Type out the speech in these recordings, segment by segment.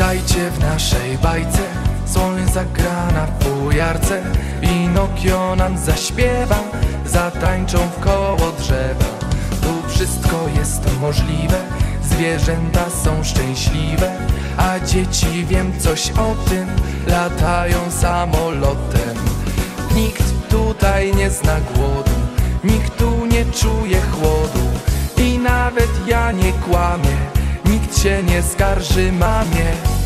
Witajcie w naszej bajce. Słoń zagrana w fujarce. Pinokio nam zaśpiewa. Zatańczą w koło drzewa. Tu wszystko jest możliwe. Zwierzęta są szczęśliwe. A dzieci wiem coś o tym. Latają samolotem. Nikt tutaj nie zna głodu. Nikt tu nie czuje chłodu. I nawet ja nie kłamię Nikt się nie skarży mamie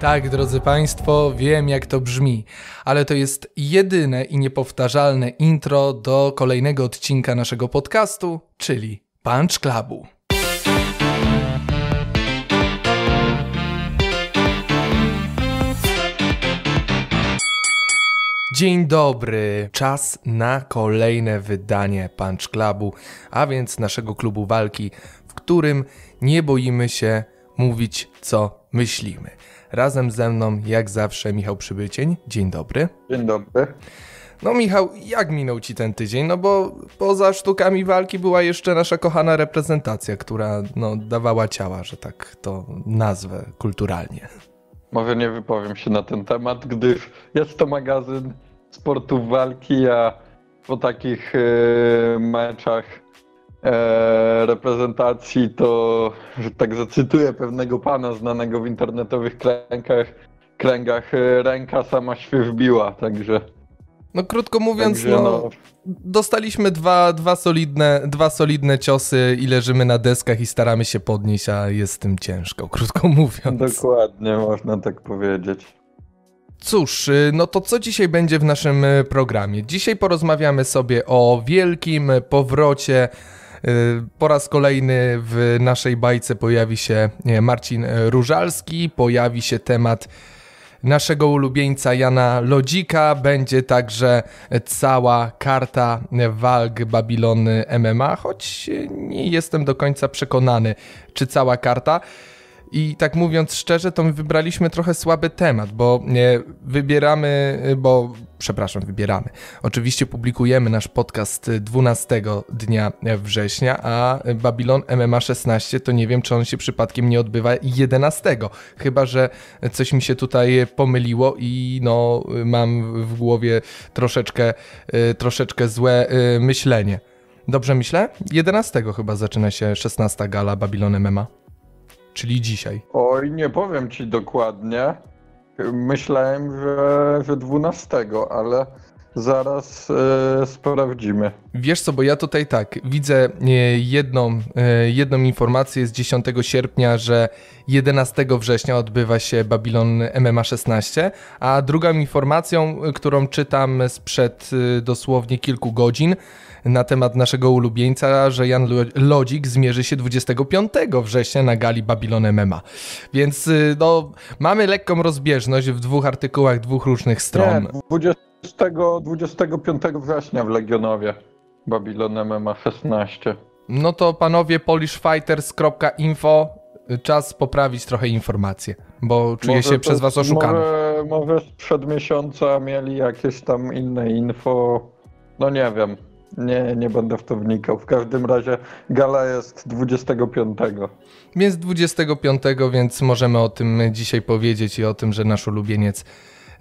tak, drodzy Państwo, wiem jak to brzmi, ale to jest jedyne i niepowtarzalne intro do kolejnego odcinka naszego podcastu, czyli Punch Clubu. Dzień dobry, czas na kolejne wydanie Punch Clubu, a więc naszego klubu walki, którym nie boimy się mówić co myślimy. Razem ze mną, jak zawsze, Michał Przybycień. Dzień dobry. Dzień dobry. No Michał, jak minął Ci ten tydzień? No bo poza sztukami walki była jeszcze nasza kochana reprezentacja, która no, dawała ciała, że tak to nazwę kulturalnie. Może nie wypowiem się na ten temat, gdyż jest to magazyn sportów walki, a po takich yy, meczach reprezentacji, to, że tak zacytuję pewnego pana znanego w internetowych kręgach, kręgach e, ręka sama się wbiła, także... No krótko mówiąc, także, no, no, dostaliśmy dwa, dwa, solidne, dwa solidne ciosy i leżymy na deskach i staramy się podnieść, a jest z tym ciężko, krótko mówiąc. Dokładnie, można tak powiedzieć. Cóż, y, no to co dzisiaj będzie w naszym y, programie? Dzisiaj porozmawiamy sobie o wielkim powrocie po raz kolejny w naszej bajce pojawi się Marcin Różalski, pojawi się temat naszego ulubieńca Jana Lodzika, będzie także cała karta walk Babilony MMA, choć nie jestem do końca przekonany, czy cała karta. I tak mówiąc szczerze, to my wybraliśmy trochę słaby temat, bo wybieramy, bo przepraszam, wybieramy. Oczywiście publikujemy nasz podcast 12 dnia września, a Babylon MMA 16 to nie wiem, czy on się przypadkiem nie odbywa 11. Chyba, że coś mi się tutaj pomyliło i no mam w głowie troszeczkę, troszeczkę złe myślenie. Dobrze myślę? 11 chyba zaczyna się 16 gala Babylon MMA czyli dzisiaj? Oj, nie powiem ci dokładnie. Myślałem, że, że 12, ale zaraz e, sprawdzimy. Wiesz co, bo ja tutaj tak, widzę e, jedną, e, jedną informację z 10 sierpnia, że 11 września odbywa się Babylon MMA 16, a drugą informacją, którą czytam sprzed dosłownie kilku godzin, na temat naszego ulubieńca, że Jan Lodzik zmierzy się 25 września na gali Babylon MMA. Więc y, no, mamy lekką rozbieżność w dwóch artykułach dwóch różnych stron. Nie, 20, 25 września w Legionowie Babylon MMA 16. No to panowie polishfighters.info czas poprawić trochę informacje, bo czuję może się to, przez was oszukany. Może, może sprzed miesiąca mieli jakieś tam inne info, no nie wiem. Nie, nie będę w to wnikał. W każdym razie gala jest 25. Jest 25, więc możemy o tym dzisiaj powiedzieć i o tym, że nasz ulubieniec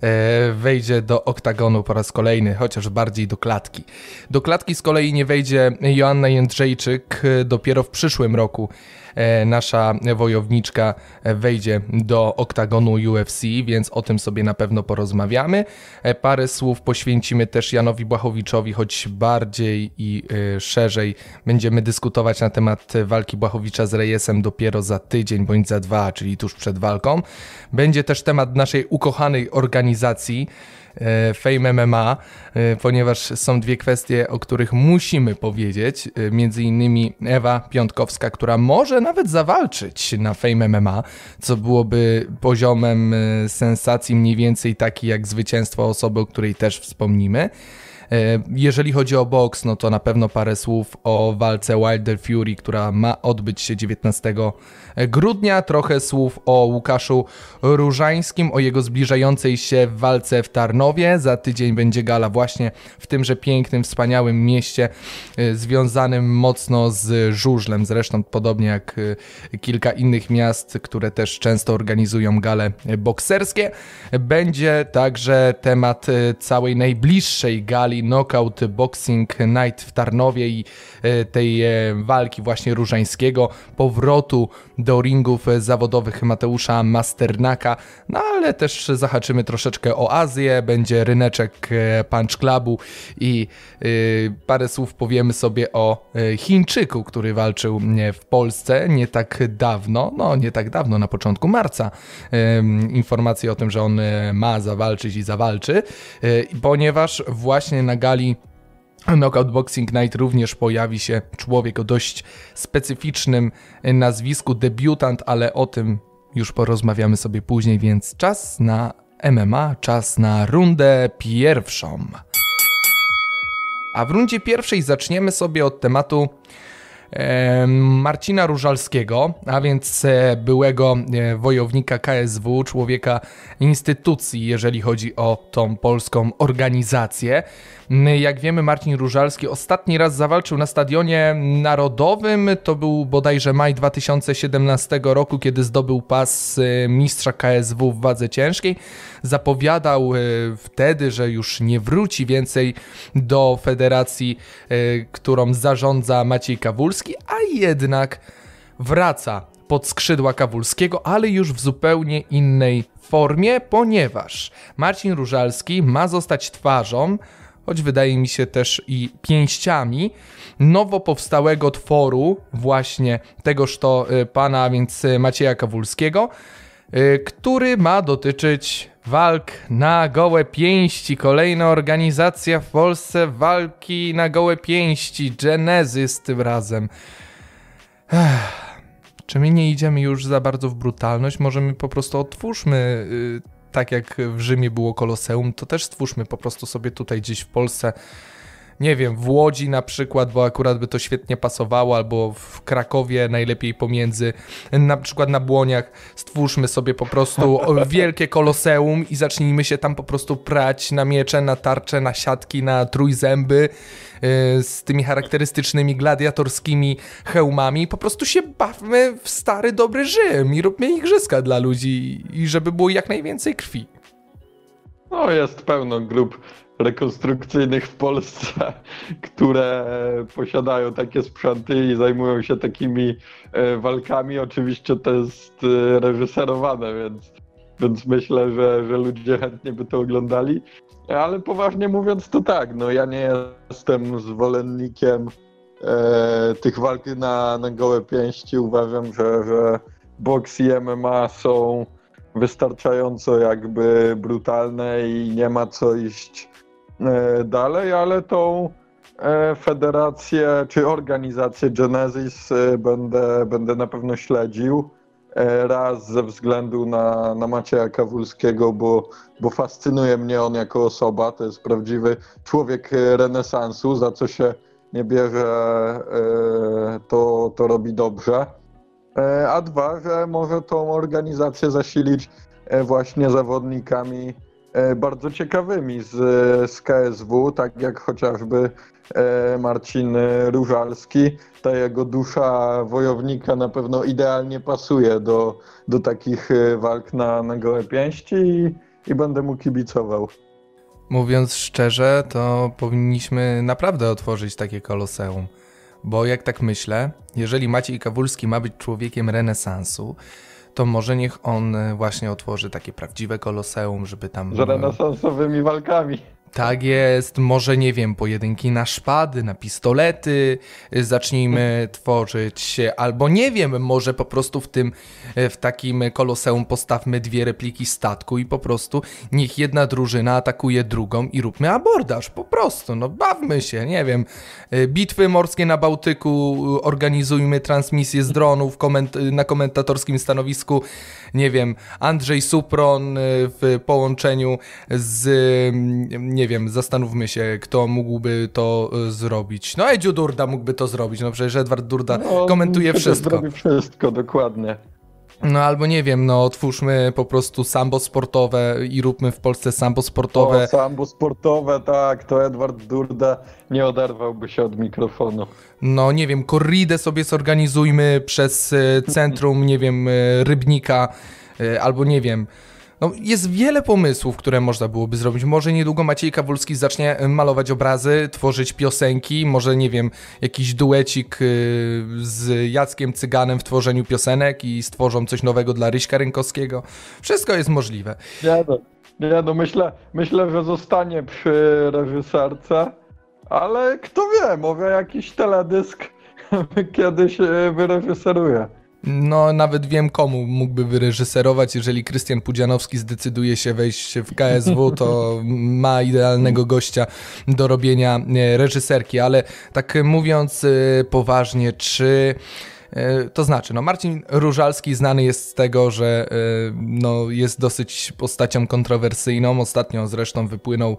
e, wejdzie do oktagonu po raz kolejny, chociaż bardziej do klatki. Do klatki z kolei nie wejdzie Joanna Jędrzejczyk e, dopiero w przyszłym roku. E, nasza wojowniczka wejdzie do oktagonu UFC, więc o tym sobie na pewno porozmawiamy. E, parę słów poświęcimy też Janowi Błachowiczowi, choć bardziej i e, szerzej będziemy dyskutować na temat walki Błachowicza z Rejesem dopiero za tydzień bądź za dwa, czyli tuż przed walką. Będzie też temat naszej ukochanej organizacji. E, Fame MMA, e, ponieważ są dwie kwestie, o których musimy powiedzieć. E, między innymi Ewa Piątkowska, która może nawet zawalczyć na Fame MMA, co byłoby poziomem sensacji mniej więcej taki jak zwycięstwo osoby, o której też wspomnimy. Jeżeli chodzi o boks, no to na pewno parę słów o walce Wilder Fury, która ma odbyć się 19 grudnia. Trochę słów o Łukaszu Różańskim, o jego zbliżającej się walce w Tarnowie. Za tydzień będzie gala właśnie w tymże pięknym, wspaniałym mieście związanym mocno z żużlem. Zresztą podobnie jak kilka innych miast, które też często organizują gale bokserskie. Będzie także temat całej najbliższej gali Knockout Boxing Night w Tarnowie i tej walki właśnie Różańskiego, powrotu do ringów zawodowych Mateusza Masternaka, no ale też zahaczymy troszeczkę o Azję, będzie ryneczek Punch Clubu i parę słów powiemy sobie o Chińczyku, który walczył w Polsce nie tak dawno, no nie tak dawno, na początku marca, informacje o tym, że on ma zawalczyć i zawalczy, ponieważ właśnie na gali Knockout Boxing Night również pojawi się człowiek o dość specyficznym nazwisku, debiutant, ale o tym już porozmawiamy sobie później, więc czas na MMA, czas na rundę pierwszą. A w rundzie pierwszej zaczniemy sobie od tematu Marcina Różalskiego, a więc e, byłego e, wojownika KSW, człowieka instytucji, jeżeli chodzi o tą polską organizację. Jak wiemy, Marcin Różalski ostatni raz zawalczył na stadionie narodowym. To był bodajże maj 2017 roku, kiedy zdobył pas e, mistrza KSW w wadze ciężkiej. Zapowiadał wtedy, że już nie wróci więcej do federacji, którą zarządza Maciej Kawulski a jednak wraca pod skrzydła Kawulskiego, ale już w zupełnie innej formie, ponieważ Marcin Różalski ma zostać twarzą, choć wydaje mi się też i pięściami, nowo powstałego tworu, właśnie tegoż to y, pana, więc y, Macieja Kawulskiego, y, który ma dotyczyć walk na gołe pięści. Kolejna organizacja w Polsce walki na gołe pięści. Genesis tym razem. Ech. Czy my nie idziemy już za bardzo w brutalność? Może my po prostu otwórzmy, yy, tak jak w Rzymie było koloseum, to też stwórzmy po prostu sobie tutaj gdzieś w Polsce nie wiem, w Łodzi na przykład, bo akurat by to świetnie pasowało, albo w Krakowie najlepiej pomiędzy, na przykład na Błoniach, stwórzmy sobie po prostu wielkie koloseum i zacznijmy się tam po prostu prać na miecze, na tarcze, na siatki, na trójzęby y, z tymi charakterystycznymi gladiatorskimi hełmami. Po prostu się bawmy w stary, dobry Rzym i róbmy igrzyska dla ludzi i żeby było jak najwięcej krwi. No, jest pełno grup rekonstrukcyjnych w Polsce, które posiadają takie sprzęty i zajmują się takimi e, walkami. Oczywiście to jest e, reżyserowane, więc, więc myślę, że, że ludzie chętnie by to oglądali. Ale poważnie mówiąc, to tak, no ja nie jestem zwolennikiem e, tych walk na, na gołe pięści. Uważam, że, że boks i MMA są wystarczająco jakby brutalne i nie ma co iść dalej, ale tą e, federację czy organizację Genesis e, będę, będę na pewno śledził. Raz ze względu na, na Macieja Kawulskiego, bo, bo fascynuje mnie on jako osoba. To jest prawdziwy człowiek renesansu, za co się nie bierze, to, to robi dobrze. A dwa, że może tą organizację zasilić właśnie zawodnikami E, bardzo ciekawymi z, z KSW, tak jak chociażby e, Marcin Różalski. Ta jego dusza wojownika na pewno idealnie pasuje do, do takich e, walk na, na gołe pięści i, i będę mu kibicował. Mówiąc szczerze, to powinniśmy naprawdę otworzyć takie koloseum. Bo jak tak myślę, jeżeli Maciej Kawulski ma być człowiekiem renesansu, to może niech on e, właśnie otworzy takie prawdziwe koloseum, żeby tam... Z renesansowymi walkami. Tak jest, może nie wiem, pojedynki na szpady, na pistolety y, zacznijmy tworzyć, albo nie wiem, może po prostu w tym, y, w takim koloseum postawmy dwie repliki statku i po prostu niech jedna drużyna atakuje drugą i róbmy abordaż, po prostu, no bawmy się, nie wiem, y, bitwy morskie na Bałtyku, organizujmy transmisję z dronów koment na komentatorskim stanowisku, nie wiem, Andrzej Supron w połączeniu z, nie nie wiem, zastanówmy się, kto mógłby to e, zrobić. No Edziu Durda mógłby to zrobić, no przecież Edward Durda no, komentuje wszystko. Zrobi wszystko, dokładnie. No albo nie wiem, no otwórzmy po prostu sambo sportowe i róbmy w Polsce sambo sportowe. O, sambo sportowe, tak, to Edward Durda nie oderwałby się od mikrofonu. No nie wiem, korridę sobie zorganizujmy przez e, centrum, nie wiem, e, Rybnika, albo nie wiem, no, jest wiele pomysłów, które można byłoby zrobić. Może niedługo Maciej Kawulski zacznie e, malować obrazy, tworzyć piosenki, może nie wiem, jakiś duecik e, z Jackiem Cyganem w tworzeniu piosenek i stworzą coś nowego dla Ryśka Rynkowskiego. Wszystko jest możliwe. Nie no myślę, myślę, że zostanie przy reżyserce, ale kto wie, może jakiś teledysk kiedyś e, wyreżyseruje. No, nawet wiem, komu mógłby wyreżyserować. Jeżeli Krystian Pudzianowski zdecyduje się wejść w KSW, to ma idealnego gościa do robienia e, reżyserki. Ale tak mówiąc e, poważnie, czy. E, to znaczy, no Marcin Różalski znany jest z tego, że no, jest dosyć postacią kontrowersyjną. Ostatnio zresztą wypłynął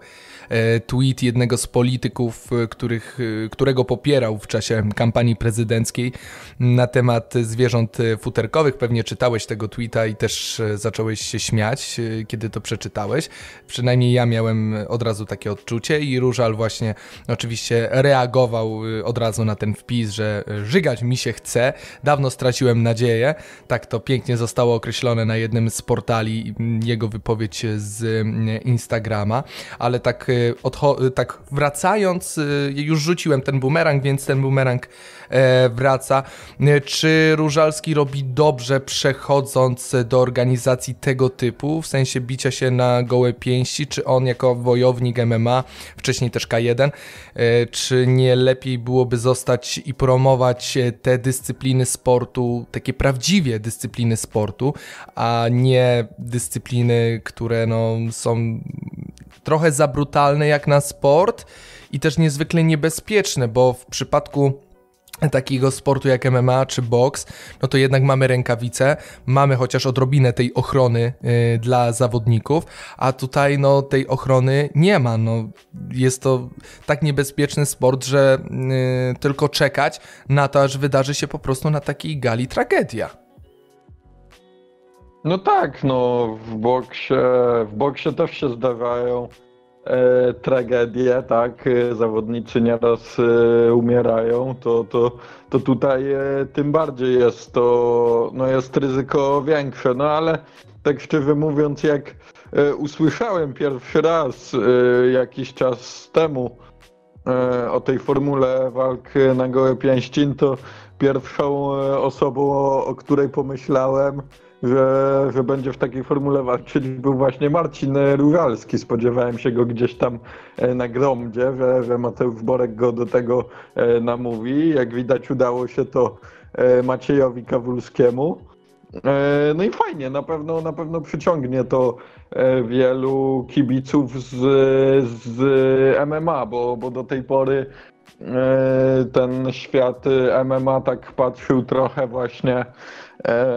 tweet jednego z polityków, e, których, e, którego popierał w czasie kampanii prezydenckiej na temat zwierząt futerkowych. Pewnie czytałeś tego tweeta i też zacząłeś się śmiać, kiedy to przeczytałeś. Przynajmniej ja miałem od razu takie odczucie i Różal właśnie oczywiście reagował od razu na ten wpis, że żygać mi się chce. Dawno straciłem nadzieję. Tak to pięknie zostało określone na jednym z portali jego wypowiedź z Instagrama, ale tak tak wracając, y, już rzuciłem ten bumerang, więc ten bumerang e, wraca. Y, czy Różalski robi dobrze przechodząc do organizacji tego typu, w sensie bicia się na gołe pięści, czy on jako wojownik MMA, wcześniej też K1, e, czy nie lepiej byłoby zostać i promować te dyscypliny sportu, takie prawdziwie dyscypliny sportu, a nie dyscypliny, które no, są trochę za brutalne jak na sport i też niezwykle niebezpieczne, bo w przypadku takiego sportu jak MMA czy boks, no to jednak mamy rękawice, mamy chociaż odrobinę tej ochrony y, dla zawodników, a tutaj no tej ochrony nie ma. No, jest to tak niebezpieczny sport, że y, tylko czekać na to, aż wydarzy się po prostu na takiej gali tragedia. No tak, no w boksie, w boksie też się zdarzają e, tragedie, tak, zawodnicy nieraz e, umierają, to, to, to tutaj e, tym bardziej jest to, no jest ryzyko większe, no ale tak szczerze mówiąc, jak e, usłyszałem pierwszy raz e, jakiś czas temu e, o tej formule walk na gołe pięścin, to pierwszą osobą, o, o której pomyślałem, że, że będzie w takiej formule walczyć, był właśnie Marcin Różalski. Spodziewałem się go gdzieś tam e, na gromdzie, że, że Mateusz Borek go do tego e, namówi. Jak widać udało się to e, Maciejowi Kawulskiemu. No i fajnie, na pewno, na pewno przyciągnie to wielu kibiców z, z MMA, bo, bo do tej pory ten świat MMA tak patrzył trochę właśnie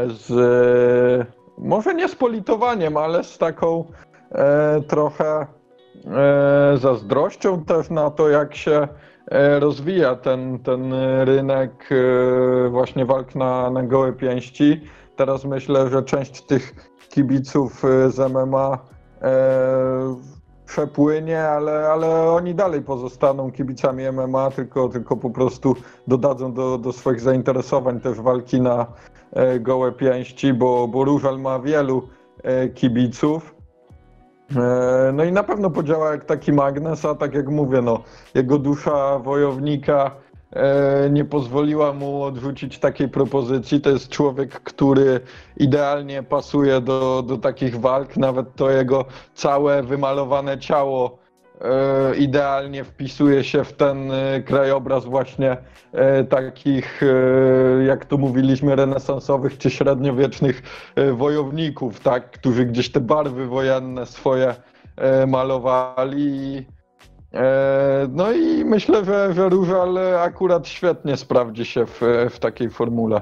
z może nie z politowaniem, ale z taką e, trochę e, zazdrością też na to, jak się rozwija ten, ten rynek właśnie walk na, na gołe pięści. Teraz myślę, że część tych kibiców z MMA przepłynie, ale, ale oni dalej pozostaną kibicami MMA, tylko, tylko po prostu dodadzą do, do swoich zainteresowań też walki na e, gołe pięści, bo, bo Różal ma wielu e, kibiców. E, no i na pewno podziała jak taki magnes, a tak jak mówię, no, jego dusza wojownika E, nie pozwoliła mu odrzucić takiej propozycji. To jest człowiek, który idealnie pasuje do, do takich walk, nawet to jego całe wymalowane ciało e, idealnie wpisuje się w ten e, krajobraz właśnie takich, jak tu mówiliśmy, renesansowych czy średniowiecznych wojowników, tak, którzy gdzieś te barwy wojenne swoje malowali E, no i myślę, że, że Różal akurat świetnie sprawdzi się w, w takiej formule.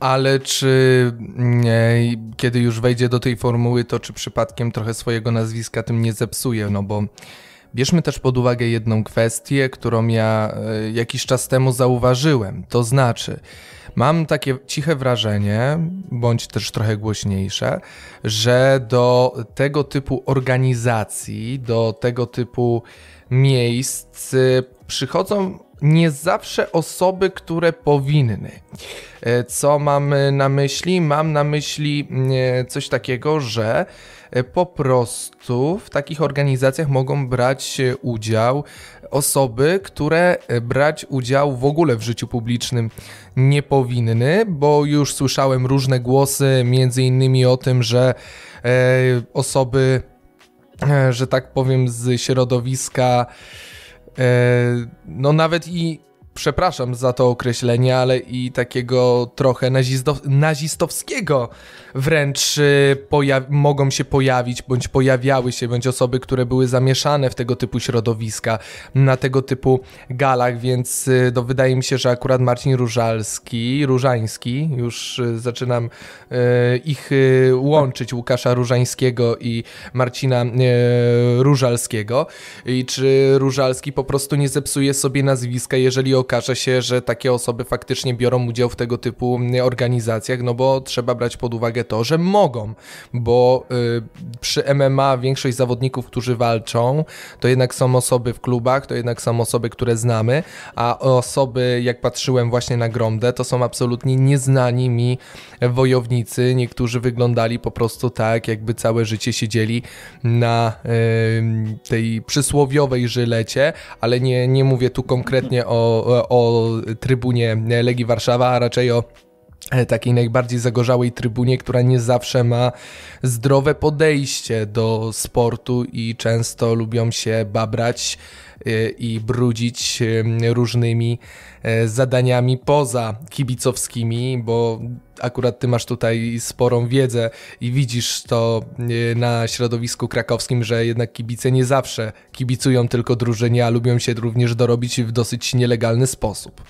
Ale czy nie, kiedy już wejdzie do tej formuły, to czy przypadkiem trochę swojego nazwiska tym nie zepsuje? No bo Bierzmy też pod uwagę jedną kwestię, którą ja e, jakiś czas temu zauważyłem. To znaczy, mam takie ciche wrażenie, bądź też trochę głośniejsze, że do tego typu organizacji, do tego typu miejsc e, przychodzą nie zawsze osoby, które powinny. E, co mam na myśli? Mam na myśli coś takiego, że E, po prostu w takich organizacjach mogą brać udział osoby, które e, brać udział w ogóle w życiu publicznym nie powinny, bo już słyszałem różne głosy, między innymi o tym, że e, osoby, że tak powiem, z środowiska, no nawet i przepraszam za to określenie, ale i takiego trochę nazistowskiego wręcz y, mogą się pojawić, bądź pojawiały się, bądź osoby, które były zamieszane w tego typu środowiska, na tego typu galach, więc y, no, wydaje mi się, że akurat Marcin Różalski, Różański, już y, zaczynam ich łączyć, Łukasza Różańskiego i Marcina Różalskiego. I czy Różalski po prostu nie zepsuje sobie nazwiska, jeżeli okaże się, że takie osoby faktycznie biorą udział w tego typu organizacjach, no bo trzeba brać pod uwagę to, że mogą, bo y, przy MMA większość zawodników, którzy walczą, to jednak są osoby w klubach, to jednak są osoby, które znamy, a osoby, jak patrzyłem właśnie na Gromdę, to są absolutnie nieznani mi wojownicy. Niektórzy wyglądali po prostu tak, jakby całe życie siedzieli na tej przysłowiowej żylecie, ale nie, nie mówię tu konkretnie o, o trybunie Legii Warszawa, a raczej o takiej najbardziej zagorzałej trybunie, która nie zawsze ma zdrowe podejście do sportu i często lubią się babrać e, i brudzić e, różnymi zadaniami poza kibicowskimi, bo akurat ty masz tutaj sporą wiedzę i widzisz to na środowisku krakowskim, że jednak kibice nie zawsze kibicują tylko drużynie, a lubią się również dorobić w dosyć nielegalny sposób.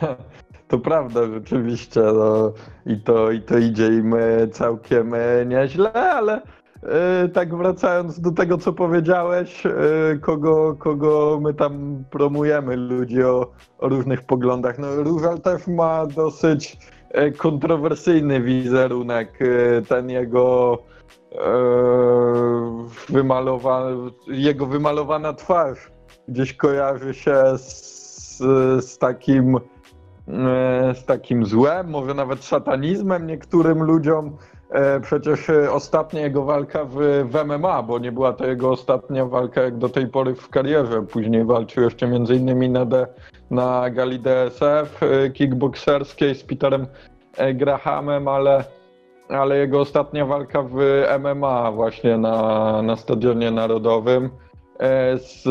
To prawda, rzeczywiście. No, i, to, I to idzie im e, całkiem e, nieźle, ale e, tak wracając do tego, co powiedziałeś, kogo, kogo my tam promujemy, ludzi o, o różnych poglądach. No, Różal też ma dosyć kontrowersyjny wizerunek. Ten jego wymalowa, jego wymalowana twarz gdzieś kojarzy się z, z takim z takim złem, może nawet satanizmem niektórym ludziom. E, przecież ostatnia jego walka w, w MMA, bo nie była to jego ostatnia walka jak do tej pory w karierze. Później walczył jeszcze między innymi na, D, na gali DSF e, kickboxerskiej z Peterem Grahamem, ale, ale jego ostatnia walka w MMA właśnie na, na Stadionie Narodowym z,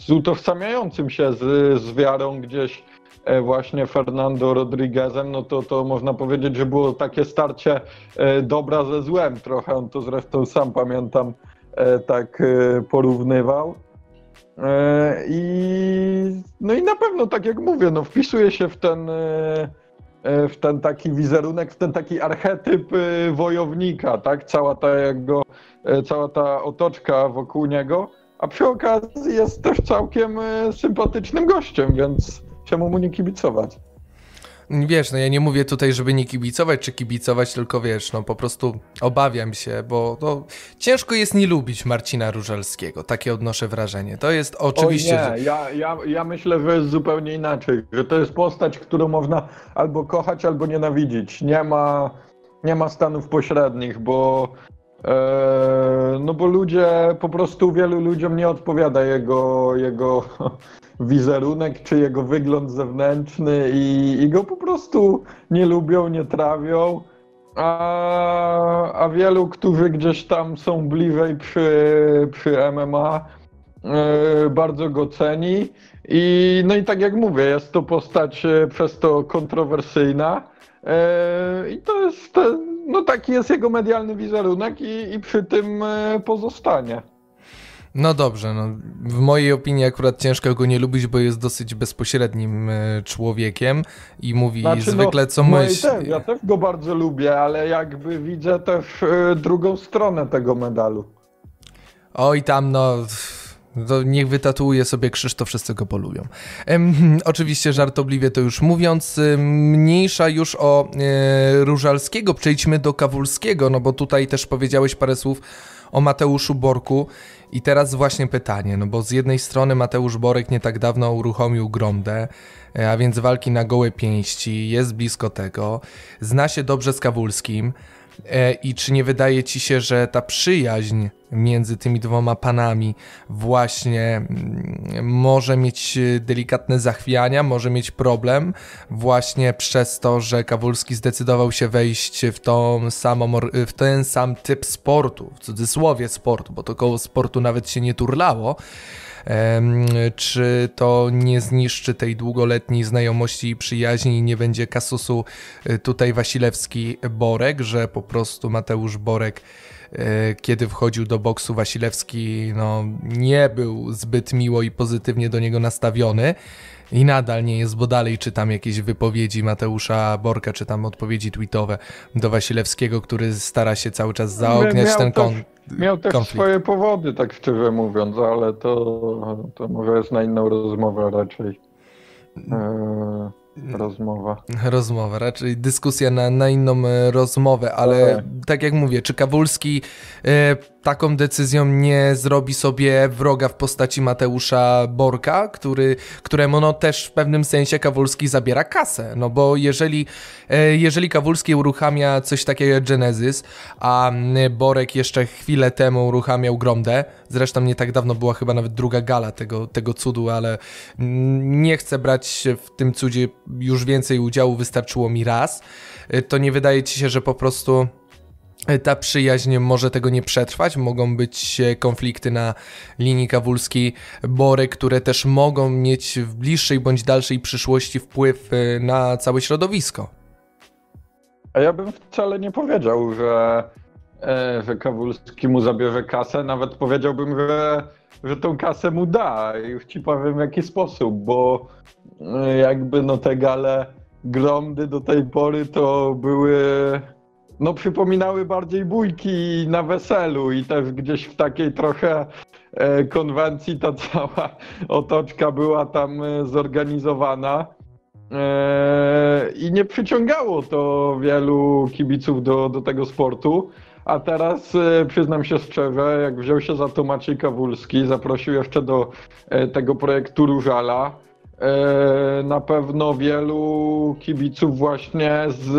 z utożsamiającym się z, z wiarą gdzieś E, właśnie Fernando Rodriguezem, no to, to można powiedzieć, że było takie starcie e, dobra ze złem. Trochę on to zresztą sam pamiętam e, tak porównywał. I, no i na pewno, tak jak mówię, no wpisuje się w ten, w ten taki wizerunek, w ten taki archetyp wojownika, tak? Cała ta jego, cała ta otoczka wokół niego, a przy okazji jest też całkiem sympatycznym gościem, więc czemu mu nie kibicować? Wiesz, no ja nie mówię tutaj, żeby nie kibicować czy kibicować, tylko wiesz, no po prostu obawiam się, bo to ciężko jest nie lubić Marcina Różalskiego. Takie odnoszę wrażenie. To jest oczywiście. O nie, ja, ja, ja myślę, że jest zupełnie inaczej. Że to jest postać, którą można albo kochać, albo nienawidzić. Nie ma, nie ma stanów pośrednich, bo. E, no bo ludzie, po prostu wielu ludziom nie odpowiada jego, jego wizerunek czy jego wygląd zewnętrzny i, i go po prostu nie lubią, nie trawią. A, a wielu, którzy gdzieś tam są bliżej przy, przy MMA, e, bardzo go ceni. I, no i tak jak mówię, jest to postać e, przez to kontrowersyjna. I to jest, no taki jest jego medialny wizerunek i, i przy tym pozostanie. No dobrze, no, w mojej opinii akurat ciężko go nie lubić, bo jest dosyć bezpośrednim e, człowiekiem i mówi znaczy, no, zwykle co no, myśli. Też, ja też go bardzo lubię, ale jakby widzę też e, drugą stronę tego medalu. Oj tam no... To niech wytatuuje sobie Krzysztof, wszyscy go polubią. Oczywiście żartobliwie to już mówiąc, mniejsza już o e, Różalskiego, przejdźmy do Kawulskiego, no bo tutaj też powiedziałeś parę słów o Mateuszu Borku i teraz właśnie pytanie, no bo z jednej strony Mateusz Borek nie tak dawno uruchomił Gromdę, e, a więc walki na gołe pięści, jest blisko tego, zna się dobrze z Kawulskim, I czy nie wydaje ci się, że ta przyjaźń między tymi dwoma panami właśnie mm, może mieć delikatne zachwiania, może mieć problem właśnie przez to, że Kawulski zdecydował się wejść w, tą samą, w ten sam typ sportu, w cudzysłowie sportu, bo to koło sportu nawet się nie turlało, czy to nie zniszczy tej długoletniej znajomości i przyjaźni i nie będzie kasusu y, tutaj Wasilewski-Borek, że po prostu Mateusz Borek y, kiedy wchodził do boksu Wasilewski no, nie był zbyt miło i pozytywnie do niego nastawiony i nadal nie jest, bo dalej czytam jakieś wypowiedzi Mateusza Borka, czy tam odpowiedzi tweetowe do Wasilewskiego, który stara się cały czas zaogniać ten kon Miał też konflikt. swoje powody, tak szczerze mówiąc, ale to, to może jest na inną rozmowę raczej. E, rozmowa. Rozmowa, raczej dyskusja na, na inną e, rozmowę, ale tak. tak jak mówię, czy Kawulski e, taką decyzją nie zrobi sobie wroga w postaci Mateusza Borka, który, któremu no też w pewnym sensie Kawulski zabiera kasę, no bo jeżeli, e, jeżeli Kawulski uruchamia coś takiego jak Genesis, a Borek jeszcze chwilę temu uruchamiał Gromdę, zresztą nie tak dawno była chyba nawet druga gala tego, tego cudu, ale nie chcę brać w tym cudzie już więcej udziału, wystarczyło mi raz, e, to nie wydaje ci się, że po prostu ta przyjaźń może tego nie przetrwać, mogą być konflikty na linii Kawulski-Bory, które też mogą mieć w bliższej bądź dalszej przyszłości wpływ y, na całe środowisko. A ja bym wcale nie powiedział, że, e, że Kawulski mu zabierze kasę, nawet powiedziałbym, że, że tą kasę mu da. Już ci powiem w jaki sposób, bo e, jakby no te gale Gromdy do tej pory to były no przypominały bardziej bójki na weselu i też gdzieś w takiej trochę e, konwencji ta cała otoczka była tam e, zorganizowana. E, I nie przyciągało to wielu kibiców do, do tego sportu. A teraz przyznam się szczerze, jak wziął się za to Maciej Kawulski, zaprosił jeszcze do tego projektu Różala, na pewno wielu kibiców właśnie z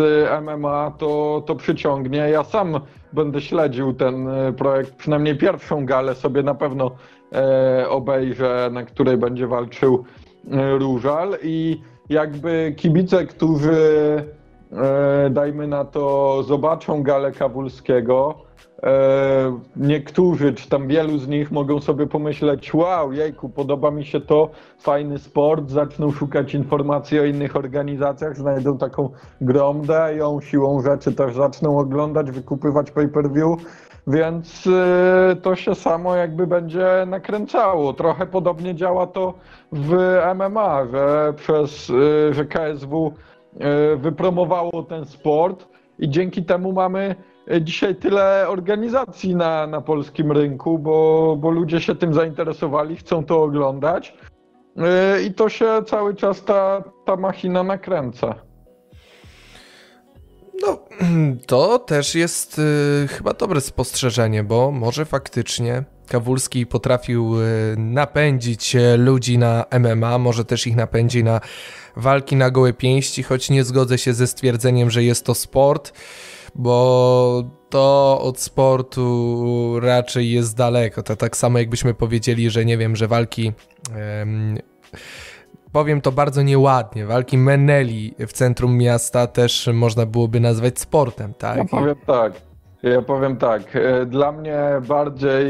MMA to, to przyciągnie. Ja sam będę śledził ten e, projekt, przynajmniej pierwszą galę sobie na pewno e, obejrzę, na której będzie walczył Różal i jakby kibice, którzy dajmy na to zobaczą galę Kawulskiego, E, niektórzy, czy tam wielu z nich mogą sobie pomyśleć, wow, jejku, podoba mi się to, fajny sport, zaczną szukać informacji o innych organizacjach, znajdą taką gromdę, ją siłą rzeczy też zaczną oglądać, wykupywać pay-per-view, więc e, to się samo jakby będzie nakręcało. Trochę podobnie działa to w MMA, że przez, e, że KSW wypromowało ten sport i dzięki temu mamy E, dzisiaj tyle organizacji na, na polskim rynku, bo, bo ludzie się tym zainteresowali, chcą to oglądać e, i to się cały czas ta, ta machina nakręca. No, to też jest y, chyba dobre spostrzeżenie, bo może faktycznie Kawulski potrafił y, napędzić ludzi na MMA, może też ich napędzi na walki na gołe pięści, choć nie zgodzę się ze stwierdzeniem, że jest to sport bo to od sportu raczej jest daleko. To tak samo jakbyśmy powiedzieli, że nie wiem, że walki. Um, powiem to bardzo nieładnie, walki Meneli w centrum miasta też można byłoby nazwać sportem, tak? Ja powiem tak. Ja powiem tak, e, dla mnie bardziej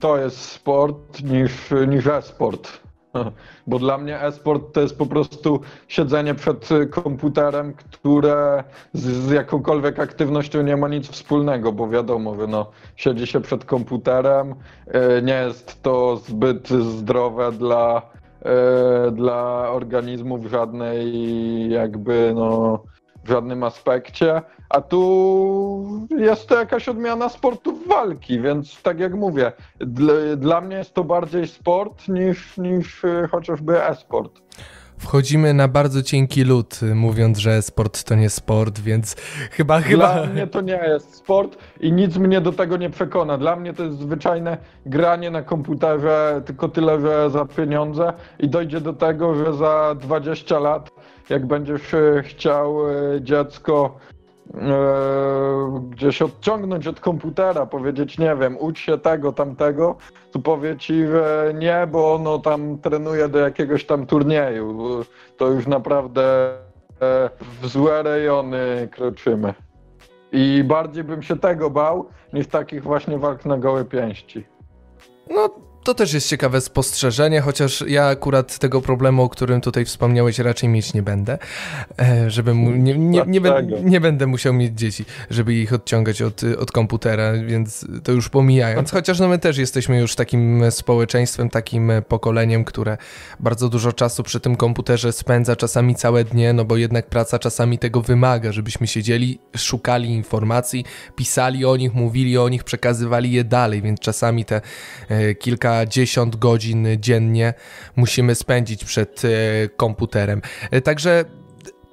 to jest sport niż, niż e-sport. Bo dla mnie e-sport to jest po prostu siedzenie przed komputerem, które z, z, jakąkolwiek aktywnością nie ma nic wspólnego, bo wiadomo, no, siedzi się przed komputerem, e, nie jest to zbyt zdrowe dla, e, dla organizmów żadnej jakby no w żadnym aspekcie, a tu jest to jakaś odmiana sportu walki, więc tak jak mówię, dla, dla mnie jest to bardziej sport niż, niż e, chociażby e-sport. Wchodzimy na bardzo cienki lód, mówiąc, że sport to nie sport, więc chyba Dla chyba. mnie to nie jest sport i nic mnie do tego nie przekona. Dla mnie to jest zwyczajne granie na komputerze, tylko tyle, że za pieniądze i dojdzie do tego, że za 20 lat, jak będziesz e, chciał e, dziecko e, gdzieś odciągnąć od komputera, powiedzieć, nie wiem, ucz się tego, tamtego, to powie ci, nie, bo ono tam trenuje do jakiegoś tam turnieju. To już naprawdę w złe rejony kroczymy. I bardziej bym się tego bał, niż takich właśnie walk na gołe pięści. No, to też jest ciekawe spostrzeżenie, chociaż ja akurat tego problemu, o którym tutaj wspomniałeś, raczej mieć nie będę. E, żeby mu, nie, nie, nie, nie będę musiał mieć dzieci, żeby ich odciągać od, od komputera, więc to już pomijając. Chociaż no my też jesteśmy już takim społeczeństwem, takim pokoleniem, które bardzo dużo czasu przy tym komputerze spędza, czasami całe dnie, no bo jednak praca czasami tego wymaga, żebyśmy siedzieli, szukali informacji, pisali o nich, mówili o nich, przekazywali je dalej, więc czasami te e, kilkadziesiąt godzin dziennie musimy spędzić przed e, komputerem. E, Także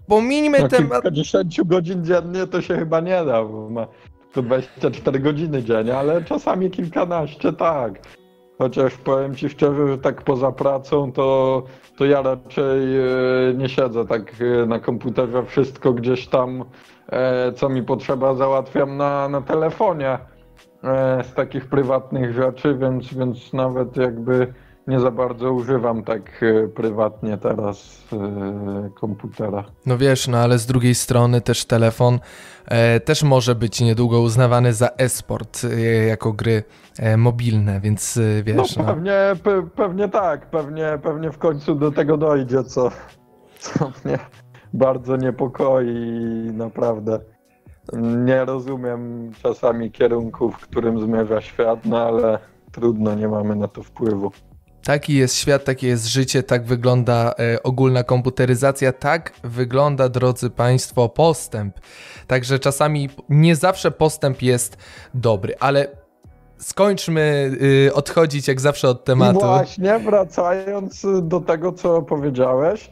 pomińmy No, temat. kilkadziesięciu godzin dziennie to się chyba nie da, bo ma to 24 godziny dziennie, ale czasami kilkanaście tak. Chociaż powiem ci szczerze, że tak poza pracą to, to ja raczej e, nie siedzę tak na komputerze, wszystko gdzieś tam, co mi potrzeba, załatwiam na, na telefonie z takich prywatnych rzeczy, więc, więc nawet jakby nie za bardzo używam tak e, prywatnie teraz e, komputera. No wiesz, no ale z drugiej strony też telefon e, też może być niedługo uznawany za e-sport e, jako gry e, mobilne, więc e, wiesz, no no. pewnie, pe, pewnie tak, pewnie, pewnie w końcu do tego dojdzie, co, co mnie bardzo niepokoi naprawdę nie rozumiem czasami kierunku, w którym zmierza świat, no ale trudno, nie mamy na to wpływu. Taki jest świat, takie jest życie, tak wygląda e, ogólna komputeryzacja, tak wygląda, drodzy Państwo, postęp. Także czasami nie zawsze postęp jest dobry, ale skończmy y, odchodzić jak zawsze od I tematu. właśnie wracając do tego, co powiedziałeś,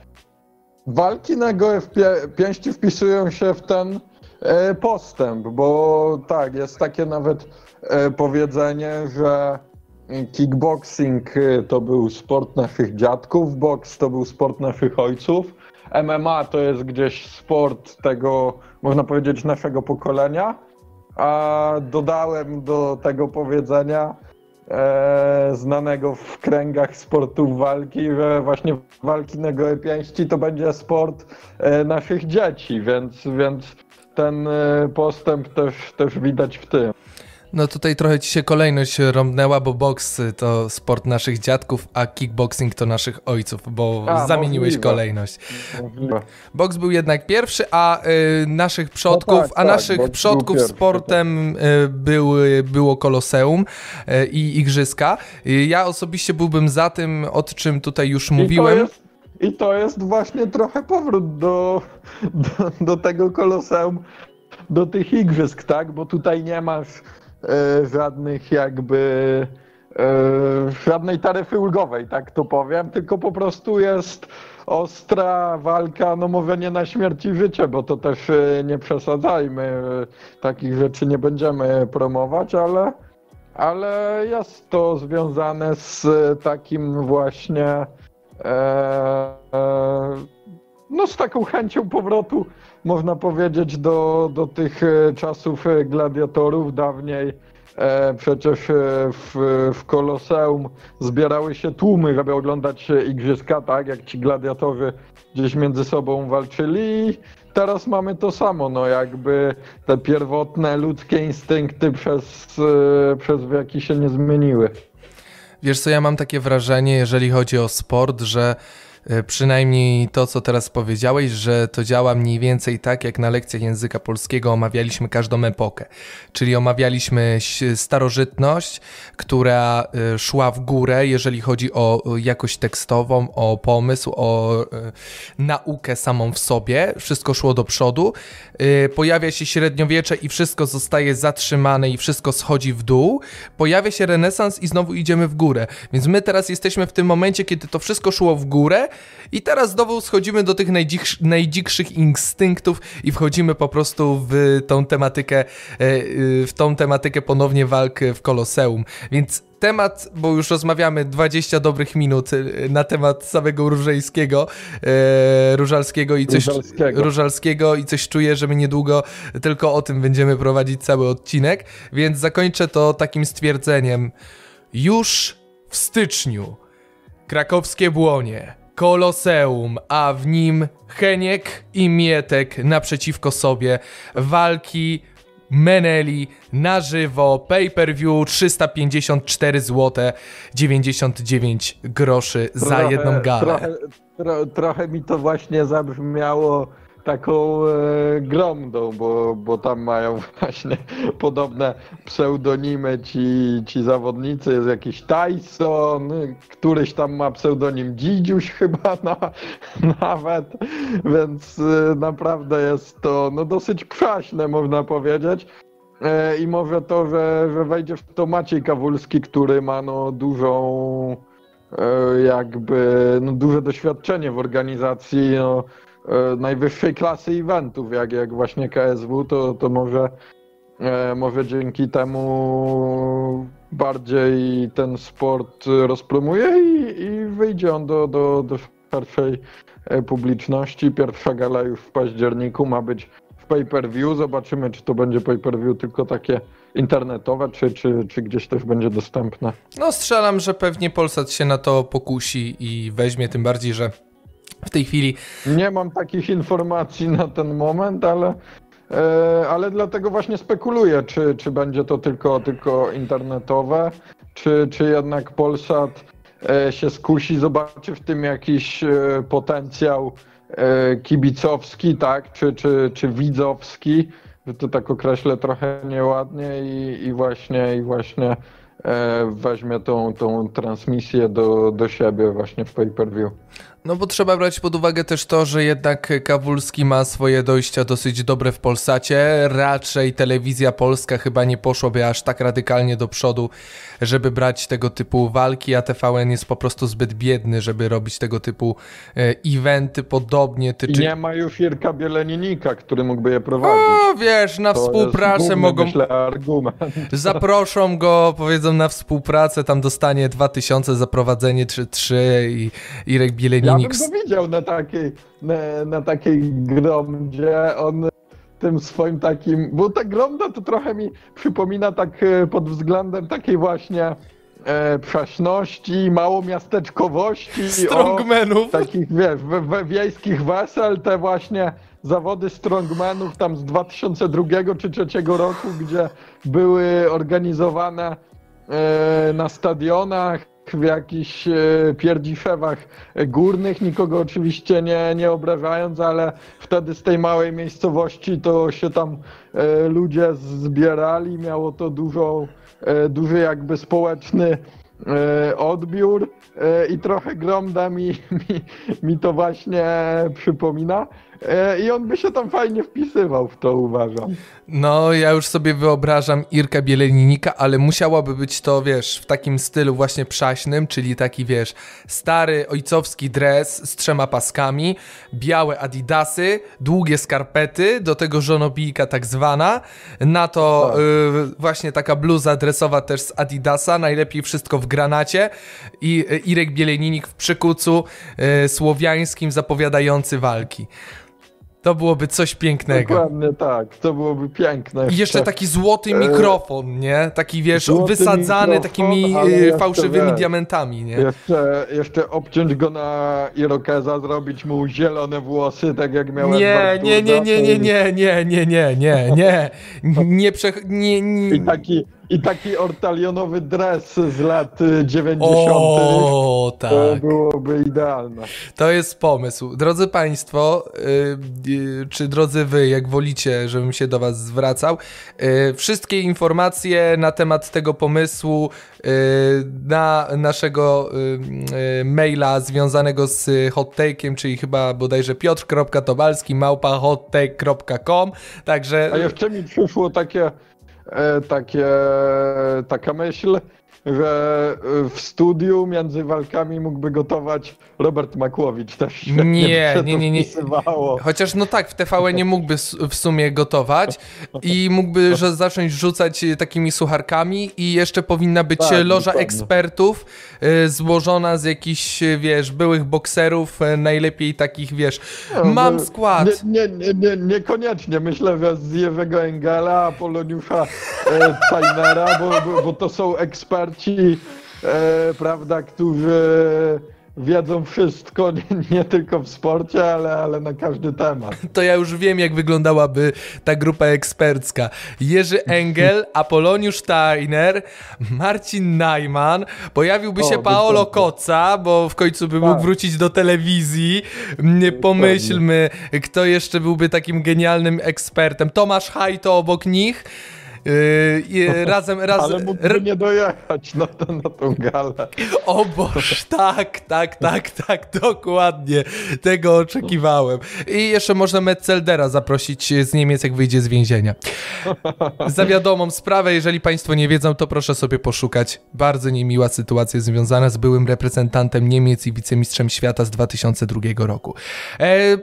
walki na gołe w pie- pięści wpisują się w ten postęp, bo tak, jest takie nawet e, powiedzenie, że kickboxing e, to był sport naszych dziadków, boks to był sport naszych ojców, MMA to jest gdzieś sport tego, można powiedzieć, naszego pokolenia, a dodałem do tego powiedzenia, e, znanego w kręgach sportów walki, że właśnie walki na gołe pięści to będzie sport e, naszych dzieci, więc, więc ten e, postęp też, też widać w tym. No tutaj trochę ci się kolejność rąbnęła, bo boks to sport naszych dziadków, a kickboxing to naszych ojców, bo A, zamieniłeś możliwe. kolejność. Możliwe. Boks był jednak pierwszy, a y, naszych przodków, No tak, a tak, naszych przodków sportem y, były, było koloseum y, i igrzyska. Y, ja osobiście byłbym za tym, o czym tutaj już I to, mówiłem. jest, I to jest właśnie trochę powrót do, do, do tego koloseum, do tych igrzysk, tak? Bo tutaj nie masz e, żadnych jakby e, żadnej taryfy ulgowej, tak to powiem, tylko po prostu jest ostra walka, no może nie na śmierć i życie, bo to też e, nie przesadzajmy, e, takich rzeczy nie będziemy promować, ale ale jest to związane z e, takim właśnie no z taką chęcią powrotu można powiedzieć do, do tych e, czasów e, gladiatorów dawniej. E, przecież w, w Koloseum zbierały się tłumy, żeby oglądać igrzyska, tak? Jak ci gladiatorzy gdzieś między sobą walczyli. Teraz mamy to samo, no jakby te pierwotne ludzkie instynkty przez, przez wieki się nie zmieniły. Wiesz co, ja mam takie wrażenie, jeżeli chodzi o sport, że przynajmniej to, co teraz powiedziałeś, że to działa mniej więcej tak, jak na lekcjach języka polskiego omawialiśmy każdą epokę. Czyli omawialiśmy starożytność, która e, szła w górę, jeżeli chodzi o jakość tekstową, o pomysł, o e, naukę samą w sobie. Wszystko szło do przodu. Pojawia się średniowiecze i wszystko zostaje zatrzymane i wszystko schodzi w dół. Pojawia się renesans i znowu idziemy w górę. Więc my teraz jesteśmy w tym momencie, kiedy to wszystko szło w górę i teraz znowu schodzimy do tych najdzik, najdzikszych instynktów i wchodzimy po prostu w tą tematykę, e, w tą tematykę ponownie walk w Koloseum. Więc temat, bo już rozmawiamy 20 dobrych minut e, na temat samego Różejskiego, e, Różalskiego i coś Różalskiego. Różalskiego i coś czuję, że my niedługo tylko o tym będziemy prowadzić cały odcinek, więc zakończę to takim stwierdzeniem. Już w styczniu krakowskie błonie Koloseum, a w nim Heniek i Mietek naprzeciwko sobie, walki Meneli na żywo, pay-per-view 354 zł 99 groszy trochę, za jedną galę. Trochę, tro, trochę mi to właśnie zabrzmiało taką e, gromdą, bo, bo tam mają właśnie podobne pseudonimy ci, ci zawodnicy. Jest jakiś Tyson, któryś tam ma pseudonim Dzidziuś chyba na, nawet, więc e, naprawdę jest to no, dosyć przaśne, można powiedzieć. E, I może to, że, że wejdzie w to Maciej Kawulski, który ma no, dużą e, jakby no, duże doświadczenie w organizacji no, najwyższej klasy eventów, jak, jak właśnie KSW, to, to może, e, może dzięki temu bardziej ten sport rozpromuje i, i wyjdzie on do, do, do szerszej e, publiczności. Pierwsza gala już w październiku ma być w pay-per-view. Zobaczymy, czy to będzie pay-per-view tylko takie internetowe, czy, czy, czy gdzieś też będzie dostępne. No strzelam, że pewnie Polsat się na to pokusi i weźmie, tym bardziej, że w tej chwili. Nie mam takich informacji na ten moment, ale, e, ale dlatego właśnie spekuluję, czy, czy będzie to tylko, tylko internetowe, czy, czy jednak Polsat e, się skusi, zobaczy w tym jakiś e, potencjał kibicowski, tak, czy, czy, czy widzowski, że to tak określę trochę nieładnie i, i właśnie, i właśnie weźmie tą, tą transmisję do, do siebie właśnie w pay-per-view. No bo trzeba brać pod uwagę też to, że jednak Kawulski ma swoje dojścia dosyć dobre w Polsacie. Raczej telewizja polska chyba nie poszłaby aż tak radykalnie do przodu, żeby brać tego typu walki, a TVN jest po prostu zbyt biedny, żeby robić tego typu e, eventy podobnie. Ty, I nie ma już Irka Bieleninika, który mógłby je prowadzić. O, wiesz, na to współpracę mogą... Myślę, argument. Zaproszą go, powiedzą na współpracę, tam dostanie 2000 za prowadzenie czy 3 i Irek Bieleninik ja bym go widział na takiej, na, na takiej gromdzie, on tym swoim takim, bo ta gromda to trochę mi przypomina tak e, pod względem takiej właśnie e, przaśności, małomiasteczkowości. Strongmenów. takich, wiesz, we, we wiejskich wesel, te właśnie zawody strongmenów tam z 2002 czy 2003 roku, gdzie były organizowane na stadionach w jakichś e, pierdziszewach górnych, nikogo oczywiście nie, nie obrażając, ale wtedy z tej małej miejscowości to się tam e, ludzie zbierali, miało to dużo, e, duży jakby społeczny odbiór i trochę Gromda mi, mi, mi to właśnie przypomina. E, I on by się tam fajnie wpisywał w to, uważam. No, ja już sobie wyobrażam Irka Bieleninika, ale musiałoby być to, wiesz, w takim stylu właśnie przaśnym, czyli taki, wiesz, stary ojcowski dres z trzema paskami, białe adidasy, długie skarpety, do tego żonobijka tak zwana, na to tak. y, właśnie taka bluza dresowa też z adidasa, najlepiej wszystko w granacie i y, Irek Bieleninik w przykucu y, słowiańskim zapowiadający walki. To byłoby coś pięknego. Dokładnie tak, to byłoby piękne. I jeszcze taki złoty e, mikrofon, nie? Taki wiesz, złoty wysadzany takimi e, fałszywymi wiesz, diamentami, nie? Jeszcze, jeszcze obciąć go na irokeza, zrobić mu zielone włosy, tak jak miałem Nie, nie, nie, nie, nie, nie, nie, nie, nie, nie, nie, nie, prze... nie, nie. I taki, i taki ortalionowy dres z lat 90. O, tak. To byłoby idealne. To jest pomysł. Drodzy Państwo, yy, yy, czy drodzy Wy, jak wolicie, żebym się do Was zwracał, wszystkie informacje na temat tego pomysłu na naszego maila związanego z hot-take'iem, czyli chyba bodajże piotr.tobalski małpa hottake.com. Także. A jeszcze mi przyszło takie, takie, taka myśl, że w studiu między walkami mógłby gotować Robert Makłowicz też nie, nie, nie, nie, nie. Chociaż no tak, w TVN nie mógłby w sumie gotować i mógłby że zacząć rzucać takimi sucharkami i jeszcze powinna być tak, loża dokładnie. ekspertów y, złożona z jakichś, wiesz, byłych bokserów, y, najlepiej takich, wiesz, no, mam skład. Nie, nie, nie, niekoniecznie, myślę, że z Jewego Engela, Apoloniusza e, Tajnera, bo, bo, bo to są eksperci, e, prawda, którzy wiedzą wszystko, nie, nie, tylko w sporcie, ale, ale na każdy temat. To ja już wiem, jak wyglądałaby ta grupa ekspercka. Jerzy Engel, Apoloniusz Steiner, Marcin Najman, pojawiłby się o, Paolo Koca, bo w końcu by mógł tak. wrócić do telewizji. Pomyślmy, kto jeszcze byłby takim genialnym ekspertem. Tomasz Hajto obok nich. Yy, razem, razem. Ale mógłby nie dojechać na, to, na tą galę. O Boż, tak, tak, tak, tak, dokładnie. Tego oczekiwałem. I jeszcze można Metzeldera zaprosić z Niemiec, jak wyjdzie z więzienia. Za wiadomą sprawę, jeżeli Państwo nie wiedzą, to proszę sobie poszukać. Bardzo niemiła sytuacja związana z byłym reprezentantem Niemiec i wicemistrzem świata z 2002 roku. E,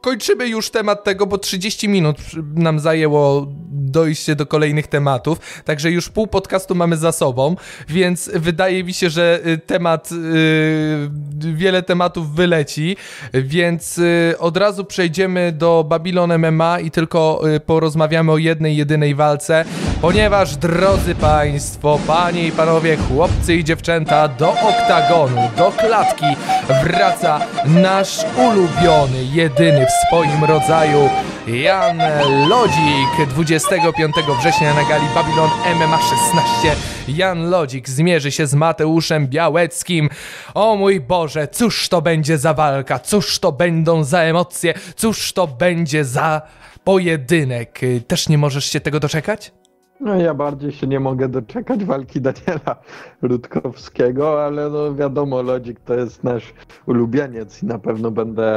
kończymy już temat tego, bo 30 minut nam zajęło dojście do kolejnych tematów, także już pół podcastu mamy za sobą, więc wydaje mi się, że y, temat, yy, wiele tematów wyleci, więc yy, od razu przejdziemy do Babylon MMA i tylko yy, porozmawiamy o jednej, jedynej walce, ponieważ drodzy Państwo, Panie i Panowie, chłopcy i dziewczęta, do oktagonu, do klatki wraca nasz ulubiony, jedyny w swoim rodzaju Jan Lodzik 25 września na gali Babylon MMA 16. Jan Lodzik zmierzy się z Mateuszem Białeckim. O mój Boże, cóż to będzie za walka, cóż to będą za emocje, cóż to będzie za pojedynek. Też nie możesz się tego doczekać? No ja bardziej się nie mogę doczekać walki Daniela Rutkowskiego, ale no wiadomo, Lodzik to jest nasz ulubieniec i na pewno będę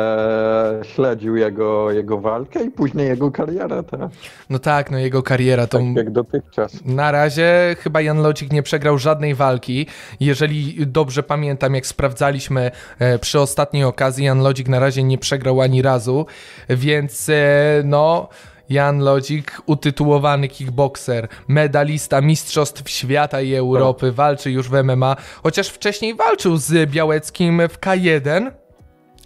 śledził jego, jego walkę i później jego karierę teraz. No tak, no jego kariera to... Tak jak dotychczas. Na razie chyba Jan Lodzik nie przegrał żadnej walki. Jeżeli dobrze pamiętam, jak sprawdzaliśmy e, przy ostatniej okazji, Jan Lodzik na razie nie przegrał ani razu, więc e, no... Jan Lodzik, utytułowany kickboxer, medalista Mistrzostw Świata i Europy, walczy już w MMA, chociaż wcześniej walczył z Białeckim w K1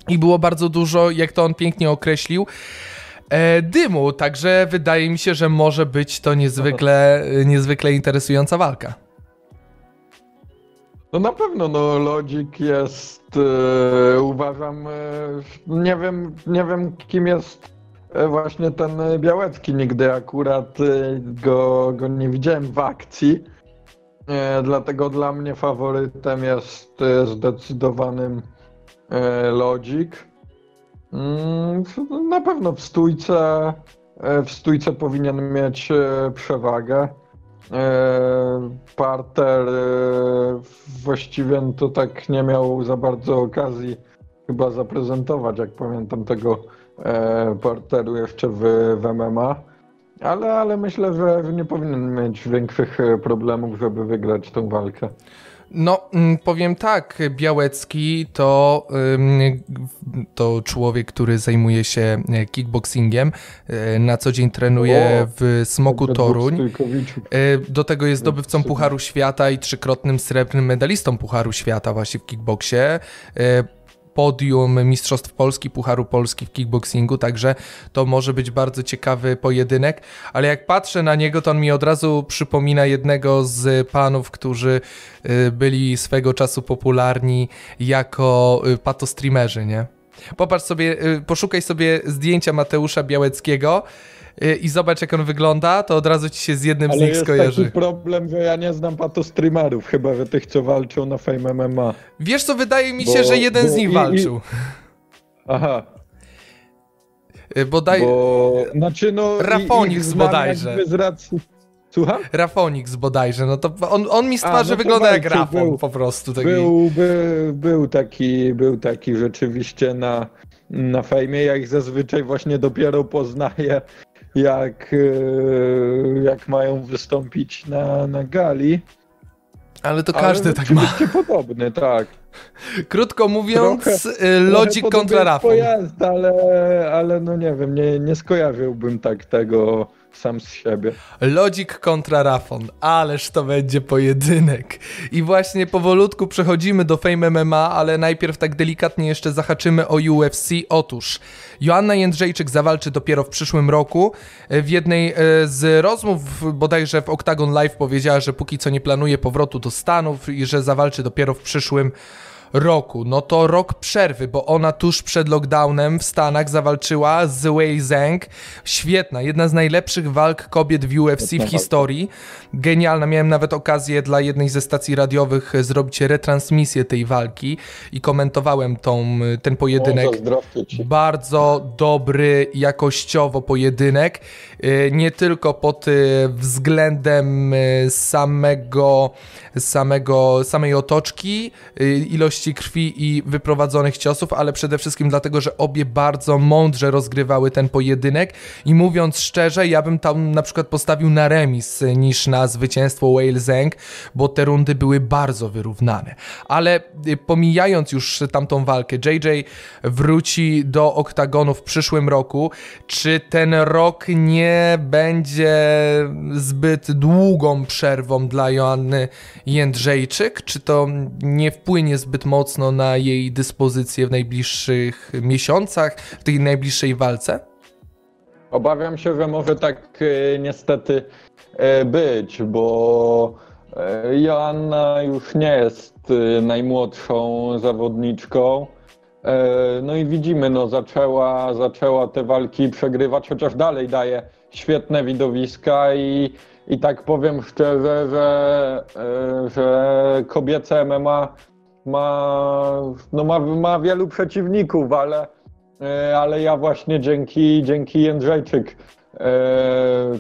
i było bardzo dużo, jak to on pięknie określił, e, dymu, także wydaje mi się, że może być to niezwykle, niezwykle interesująca walka. No na pewno, no Lodzik jest, e, uważam, e, nie wiem, nie wiem kim jest właśnie ten Białecki nigdy akurat e, go, go nie widziałem w akcji. E, dlatego dla mnie faworytem jest zdecydowanym Lodzik. Mm, na pewno w stójce, w stójce powinien mieć przewagę. Parter właściwie to tak nie miał za bardzo okazji chyba zaprezentować, jak pamiętam tego e, jeszcze w, w MMA. Ale, ale myślę, że nie powinien mieć większych e, problemów, żeby wygrać tą walkę. No, mm, powiem tak, Białecki to, to człowiek, który zajmuje się e, kickboxingiem, e, na co dzień trenuje o, w Smoku Toruń. Do tego jest zdobywcą Pucharu Świata i trzykrotnym srebrnym medalistą Pucharu Świata właśnie w kickboxie podium Mistrzostw Polski, Pucharu Polski w kickboxingu, także to może być bardzo ciekawy pojedynek, ale jak patrzę na niego, to on mi od razu przypomina jednego z panów, którzy y, byli swego czasu popularni jako y, patostreamerzy, nie? Popatrz sobie, y, poszukaj sobie zdjęcia Mateusza Białeckiego, i zobacz jak on wygląda, to od razu ci się z jednym Ale z nich jest skojarzy. taki problem, że ja nie znam pato streamerów, chyba że tych, co walczą na Fame MMA. Wiesz co, wydaje mi Bo- się, że jeden bo z nich i- i- walczył. Aha, Y, Bodaj... bo... Znaczy no... i- Rafonix bodajże. Z racji... Słucham? Rafonix bodajże, no to on, on mi z twarzy no wygląda jak Rafon był- po prostu. Taki... Był, był, był, taki, był taki rzeczywiście na, na fejmie. Ja ich zazwyczaj właśnie dopiero poznaję, jak, e, jak mają wystąpić na, na gali. Ale to Ale każdy tak ma. podobny, tak. Krótko mówiąc, Trochę- y, Logik Trochę kontra Rafon. jest, ale, ale no nie wiem, nie, nie skojarzyłbym tak tego sam z siebie. Logic kontra Rafon, ależ to będzie pojedynek. I właśnie powolutku przechodzimy do Fame MMA, ale najpierw tak delikatnie jeszcze zahaczymy o UFC. Otóż Joanna Jędrzejczyk zawalczy dopiero w przyszłym roku. W jednej e, z rozmów bodajże w Octagon Live powiedziała, że póki co nie planuje powrotu do Stanów i że zawalczy dopiero w przyszłym roku. No to rok przerwy, bo ona tuż przed lockdownem w Stanach zawalczyła z Wei Zhang. Świetna, jedna z najlepszych walk kobiet w UFC w historii. Genialna. Miałem nawet okazję dla jednej ze stacji radiowych zrobić retransmisję tej walki i komentowałem tą, ten pojedynek. Bardzo dobry jakościowo pojedynek. Y, Nie tylko pod względem samego, samego, samej otoczki, y, ilości krwi i wyprowadzonych ciosów, ale przede wszystkim dlatego, że obie bardzo mądrze rozgrywały ten pojedynek i mówiąc szczerze, ja bym tam na przykład postawił na remis niż na zwycięstwo Whale Zeng, bo te rundy były bardzo wyrównane. Ale y, pomijając już tamtą walkę, JJ wróci do oktagonu w przyszłym roku. Czy ten rok nie będzie zbyt długą przerwą dla Joanny Jędrzejczyk? Czy to nie wpłynie zbyt mocno na jej dyspozycję w najbliższych miesiącach, w tej najbliższej walce? Obawiam się, że może tak e, niestety e, być, bo e, Joanna już nie jest najmłodszą zawodniczką. No i widzimy, no zaczęła, zaczęła te walki przegrywać, chociaż dalej daje świetne widowiska i, i tak powiem szczerze, że, że kobiece MMA ma, no ma, ma wielu przeciwników, ale, e, ale ja właśnie dzięki, dzięki Jędrzejczyk e,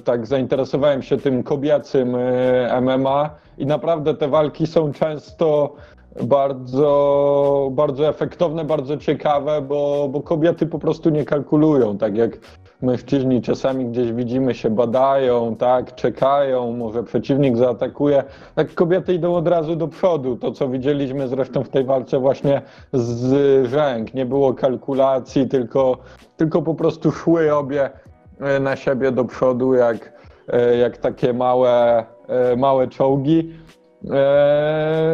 tak zainteresowałem się tym kobiecym e, MMA i naprawdę te walki są często bardzo, bardzo efektowne, bardzo ciekawe, bo, bo kobiety po prostu nie kalkulują, tak jak mężczyźni czasami gdzieś widzimy się badają, tak, czekają, może przeciwnik zaatakuje, tak kobiety idą od razu do przodu, to co widzieliśmy zresztą w tej walce właśnie z rzęk, nie było kalkulacji, tylko, tylko po prostu szły obie e, na siebie do przodu jak, e, jak takie małe, e, małe czołgi. Eee,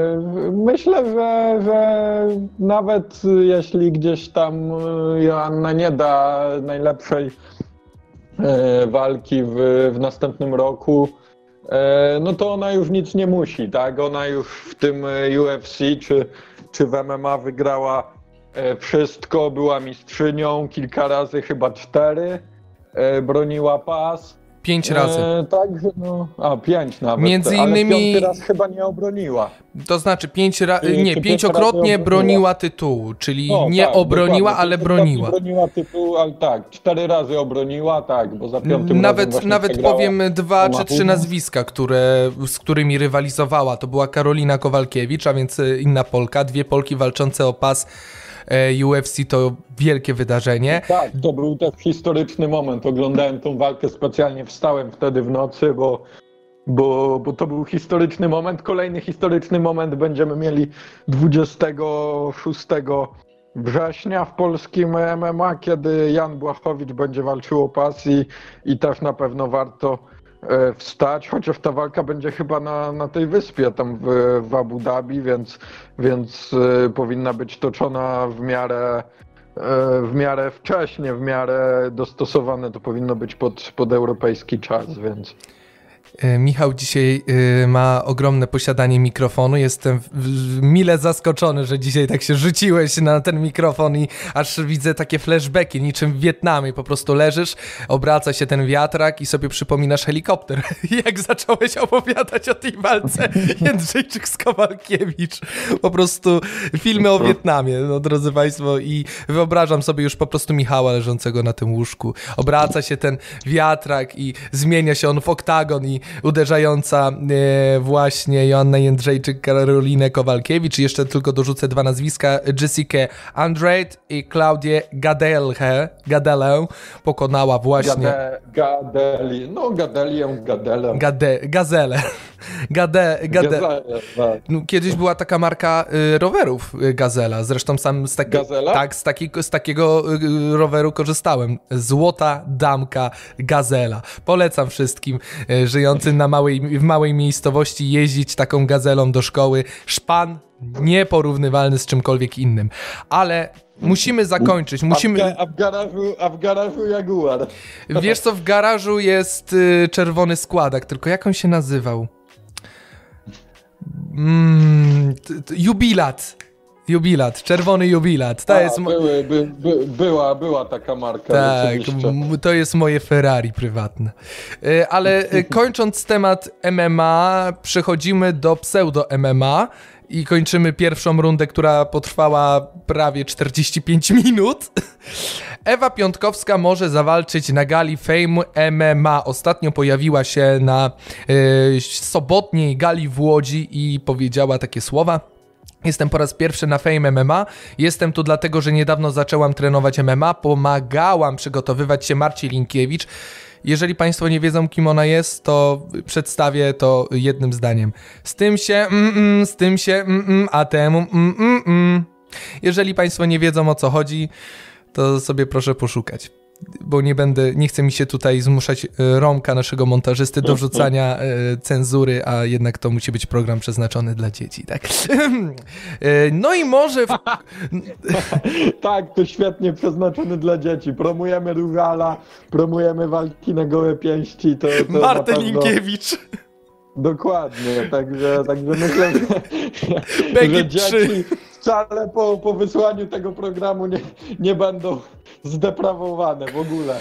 Myślę, że, że nawet jeśli gdzieś tam e, Joanna nie da najlepszej e, walki w, w następnym roku, e, no to ona już nic nie musi, tak? Ona już w tym UFC czy, czy w MMA wygrała wszystko, była mistrzynią, kilka razy, chyba cztery, broniła pas. Pięć razy. E, także no, a pięć nawet. Między ale innymi- piąty raz chyba nie obroniła. To znaczy pięć ra- nie, pięciokrotnie broniła tytułu, czyli O, nie tak, obroniła, dokładnie. ale broniła. Broniła tytuł, ale tak, cztery razy obroniła, tak, bo za piątym Nawet, nawet powiem dwa czy trzy nazwiska, które, z którymi rywalizowała. To była Karolina Kowalkiewicz, a więc e, inna Polka. Dwie Polki walczące o pas UFC to wielkie wydarzenie. Tak, to był też historyczny moment. Oglądałem tą walkę specjalnie, wstałem wtedy w nocy, bo, bo, bo to był historyczny moment. Kolejny historyczny moment będziemy mieli 26 września w polskim MMA, kiedy Jan Błachowicz będzie walczył o pas i, i też na pewno warto e, wstać, chociaż ta walka będzie chyba na, na tej wyspie tam w, w Abu Dhabi, więc, więc e, powinna być toczona w miarę e, w miarę wcześnie, w miarę dostosowane to powinno być pod, pod europejski czas, więc E, Michał dzisiaj e, ma ogromne posiadanie mikrofonu. Jestem mile zaskoczony, że dzisiaj tak się rzuciłeś na ten mikrofon i aż widzę takie flashbacki, niczym w Wietnamie. Po prostu leżysz, obraca się ten wiatrak i sobie przypominasz helikopter. Jak zacząłeś opowiadać o tej walce Jędrzejczyk z Kowalkiewicz. Po prostu filmy o Wietnamie, no drodzy Państwo. I wyobrażam sobie już po prostu Michała leżącego na tym łóżku. Obraca się ten wiatrak i zmienia się on w oktagon i uderzająca e, właśnie Joanna Jędrzejczyk, Karolinę Kowalkiewicz. Jeszcze tylko dorzucę dwa nazwiska. Jessica Andrade i Claudię Gadelhe, Gadelę pokonała właśnie... Gade, gadeli, no Gadelię, Gadelę. Gade, gazele. Gade, gade. Tak. No, kiedyś była taka marka y, rowerów y, Gazela, zresztą sam z, taki, tak, z, taki, z takiego y, roweru korzystałem. Złota damka Gazela. Polecam wszystkim y, na małej, w małej miejscowości jeździć taką gazelą do szkoły. Szpan nieporównywalny z czymkolwiek innym. Ale musimy zakończyć. Musimy... A, w, garażu, a w garażu Jaguar. Wiesz co, w garażu jest y, czerwony składak, tylko jak on się nazywał? Mm, jubilat. Jubilat, czerwony jubilat. To A, jest. były, by, by, była, była taka marka, Tak, to jest moje Ferrari prywatne. Y, Ale y, kończąc temat MMA, przechodzimy do pseudo-MMA i kończymy pierwszą rundę, która potrwała prawie 45 minut. Ewa Piątkowska może zawalczyć na gali Fame MMA. Ostatnio pojawiła się na y, sobotniej gali w Łodzi i powiedziała takie słowa. Jestem po raz pierwszy na Fame MMA. Jestem tu dlatego, że niedawno zaczęłam trenować MMA. Pomagałam przygotowywać się Marci Linkiewicz. Jeżeli Państwo nie wiedzą, kim ona jest, to przedstawię to jednym zdaniem. Z tym się, mm, mm, z tym się, mm, mm, a temu, mm, mm. Jeżeli Państwo nie wiedzą o co chodzi, to sobie proszę poszukać. Bo nie będę, nie chce mi się tutaj zmuszać e, Romka, naszego montażysty, do wrzucania e, cenzury, a jednak to musi być program przeznaczony dla dzieci, tak? E, no i może w, Tak, to świetnie przeznaczony dla dzieci. Promujemy Rugala, promujemy walki na gołe pięści. To, to Martę pewno- Linkiewicz. Dokładnie, także, także myślę, że, że 3. dzieci wcale po, po wysłaniu tego programu nie, nie będą zdeprawowane w ogóle.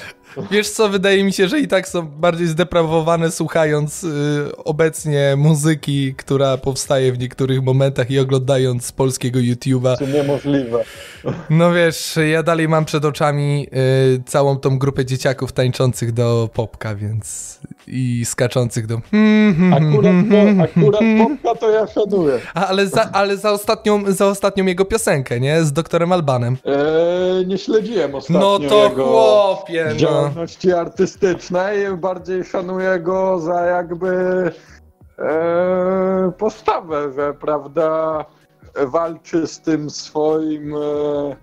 Wiesz co, wydaje mi się, że i tak są bardziej zdeprawowane słuchając y, obecnie muzyki, która powstaje w niektórych momentach i oglądając polskiego YouTube'a. To niemożliwe. No wiesz, ja dalej mam przed oczami y, całą tą grupę dzieciaków tańczących do popka, więc i skaczących do Akurat, to, akurat popka to ja szanuję. A, ale, za, ale za, ostatnią, za ostatnią jego piosenkę, nie? Z doktorem Albanem. Eee, nie śledziłem ostatnio No to jego chłopie, no. działalności artystycznej. Bardziej szanuję go za jakby e, postawę, że prawda walczy z tym swoim, e,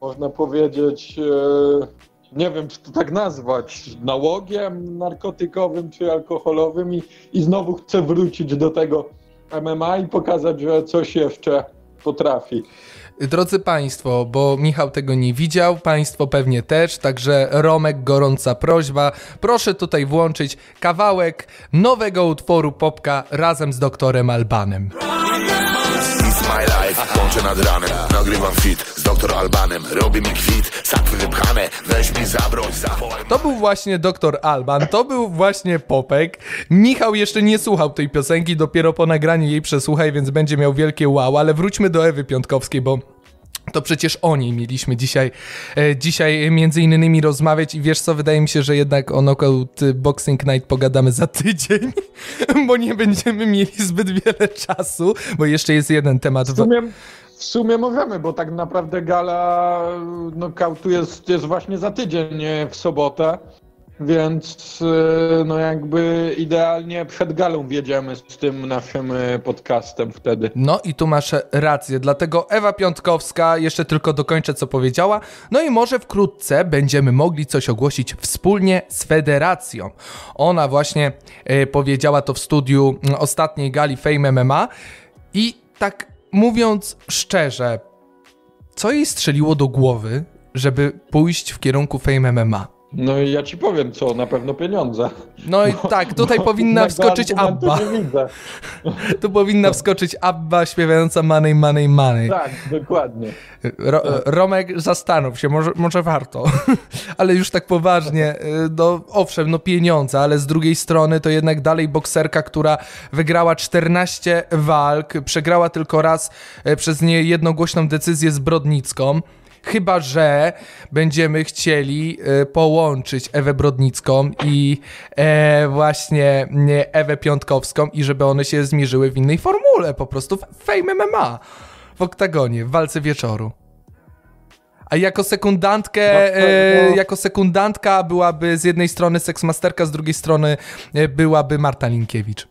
można powiedzieć, e, nie wiem czy to tak nazwać, nałogiem narkotykowym czy alkoholowym i, i znowu chce wrócić do tego MMA i pokazać, że coś jeszcze potrafi. Drodzy Państwo, bo Michał tego nie widział, Państwo pewnie też, także Romek, gorąca prośba. Proszę tutaj włączyć kawałek nowego utworu Popka razem z doktorem Albanem. It's my life, łączę nad ranem Nagrywam fit doktor Albanem Robi mi kwit, sakwy wypchane Weź mi zabroń, zawołaj To był właśnie doktor Alban, to był właśnie Popek. Michał jeszcze nie słuchał tej piosenki, dopiero po nagraniu jej przesłuchaj, więc będzie miał wielkie wow, ale wróćmy do Ewy Piątkowskiej, bo to przecież o niej mieliśmy dzisiaj, e, dzisiaj między innymi rozmawiać i wiesz co, wydaje mi się, że jednak o Knockout Boxing Night pogadamy za tydzień, bo nie będziemy mieli zbyt wiele czasu, bo jeszcze jest jeden temat. W sumie, w sumie możemy, bo tak naprawdę gala knockoutu jest, jest właśnie za tydzień, w sobotę. Więc y, no jakby idealnie przed galą wiedziemy z tym naszym y, podcastem wtedy. No i tu masz rację, dlatego Ewa Piątkowska, jeszcze tylko dokończę co powiedziała, no i może wkrótce będziemy mogli coś ogłosić wspólnie z Federacją. Ona właśnie e, powiedziała to w studiu m, ostatniej gali Fame MMA i tak mówiąc szczerze, co jej strzeliło do głowy, żeby pójść w kierunku Fame MMA? No i ja ci powiem co, na pewno pieniądze. No i tak, tutaj powinna wskoczyć Abba. Tu powinna wskoczyć Abba śpiewająca Money, Money, Money. Tak, dokładnie. Ro Romek, zastanów się, może, może warto. ale już tak poważnie, y, no owszem, no pieniądze, ale z drugiej strony to jednak dalej bokserka, która wygrała 14 walk, przegrała tylko raz y, przez niejednogłośną decyzję zbrodnicką. Chyba, że będziemy chcieli e, połączyć Ewę Brodnicką i e, właśnie Ewę Piątkowską i żeby one się zmierzyły w innej formule, po prostu w Fame MMA w oktagonie, w walce wieczoru. A jako sekundantkę, no, e, no. jako sekundantka byłaby z jednej strony seksmasterka, z drugiej strony e, byłaby Marta Linkiewicz.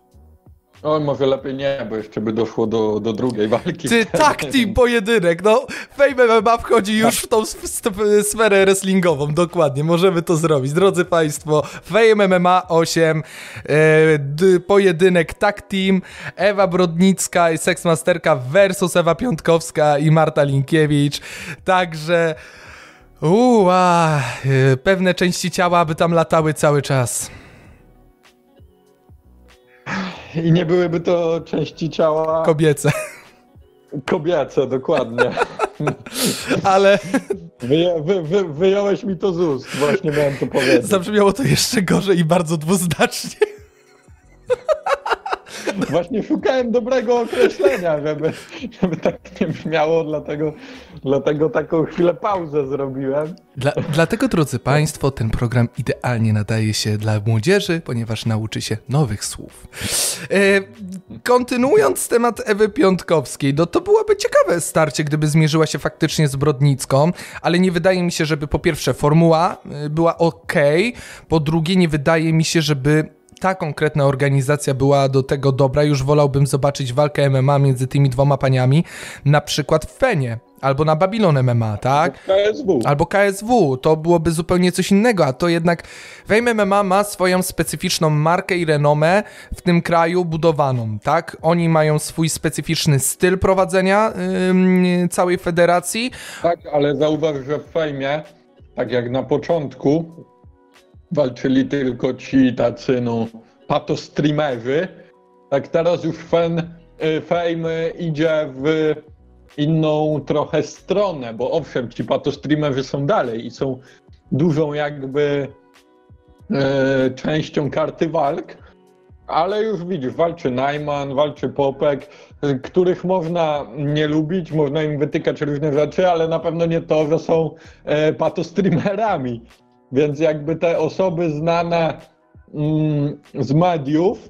O, może lepiej nie, bo jeszcze by doszło do, do drugiej walki. Ty, tak, team pojedynek, no. Fame MMA wchodzi już w tą sferę wrestlingową, dokładnie, możemy to zrobić. Drodzy Państwo, Fame MMA 8, e, pojedynek tag team, Ewa Brodnicka i Seksmasterka versus Ewa Piątkowska i Marta Linkiewicz, także... Uła, e, pewne części ciała by tam latały cały czas. I nie byłyby to części ciała. Kobiece. Kobiece, dokładnie. Ale. Wyja, wy, wy, wyjąłeś mi to z ust, właśnie miałem to powiedzieć. Zabrzmiało to jeszcze gorzej i bardzo dwuznacznie. Właśnie szukałem dobrego określenia, żeby, żeby tak nie brzmiało, dlatego, dlatego taką chwilę pauzę zrobiłem. Dla, dlatego, drodzy Państwo, ten program idealnie nadaje się dla młodzieży, ponieważ nauczy się nowych słów. E, kontynuując temat Ewy Piątkowskiej, no to byłoby ciekawe starcie, gdyby zmierzyła się faktycznie z Brodnicką, ale nie wydaje mi się, żeby po pierwsze formuła e, była ok, po drugie nie wydaje mi się, żeby ta konkretna organizacja była do tego dobra, już wolałbym zobaczyć walkę MMA między tymi dwoma paniami, na przykład w Fenie. Albo na Babylon MMA, tak? KSW. Albo KSW, to byłoby zupełnie coś innego, a to jednak Fame MMA ma swoją specyficzną markę i renomę w tym kraju budowaną, tak? Oni mają swój specyficzny styl prowadzenia yy, całej federacji. Tak, ale zauważ, że w Fame, tak jak na początku, walczyli tylko ci tacy, no, patostreamerzy. Tak teraz już fan, y, fame idzie w inną trochę stronę, bo owszem, ci patostreamerzy są dalej i są dużą jakby e, częścią karty walk, ale już widzisz, walczy Najman, walczy Popek, których można nie lubić, można im wytykać różne rzeczy, ale na pewno nie to, że są e, patostreamerami. Więc jakby te osoby znane mm, z mediów,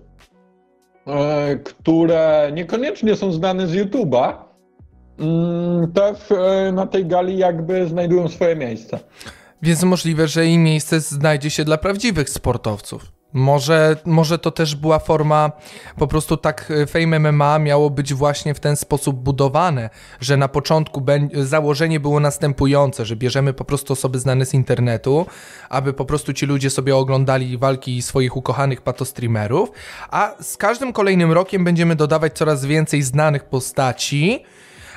e, które niekoniecznie są znane z YouTube'a, mm, też e, na tej gali jakby znajdują swoje miejsce. Więc możliwe, że i miejsce znajdzie się dla prawdziwych sportowców. Może, może to też była forma, po prostu tak e, Fame MMA miało być właśnie w ten sposób budowane, że na początku założenie było następujące, że bierzemy po prostu osoby znane z internetu, aby po prostu ci ludzie sobie oglądali walki swoich ukochanych patostreamerów, a z każdym kolejnym rokiem będziemy dodawać coraz więcej znanych postaci,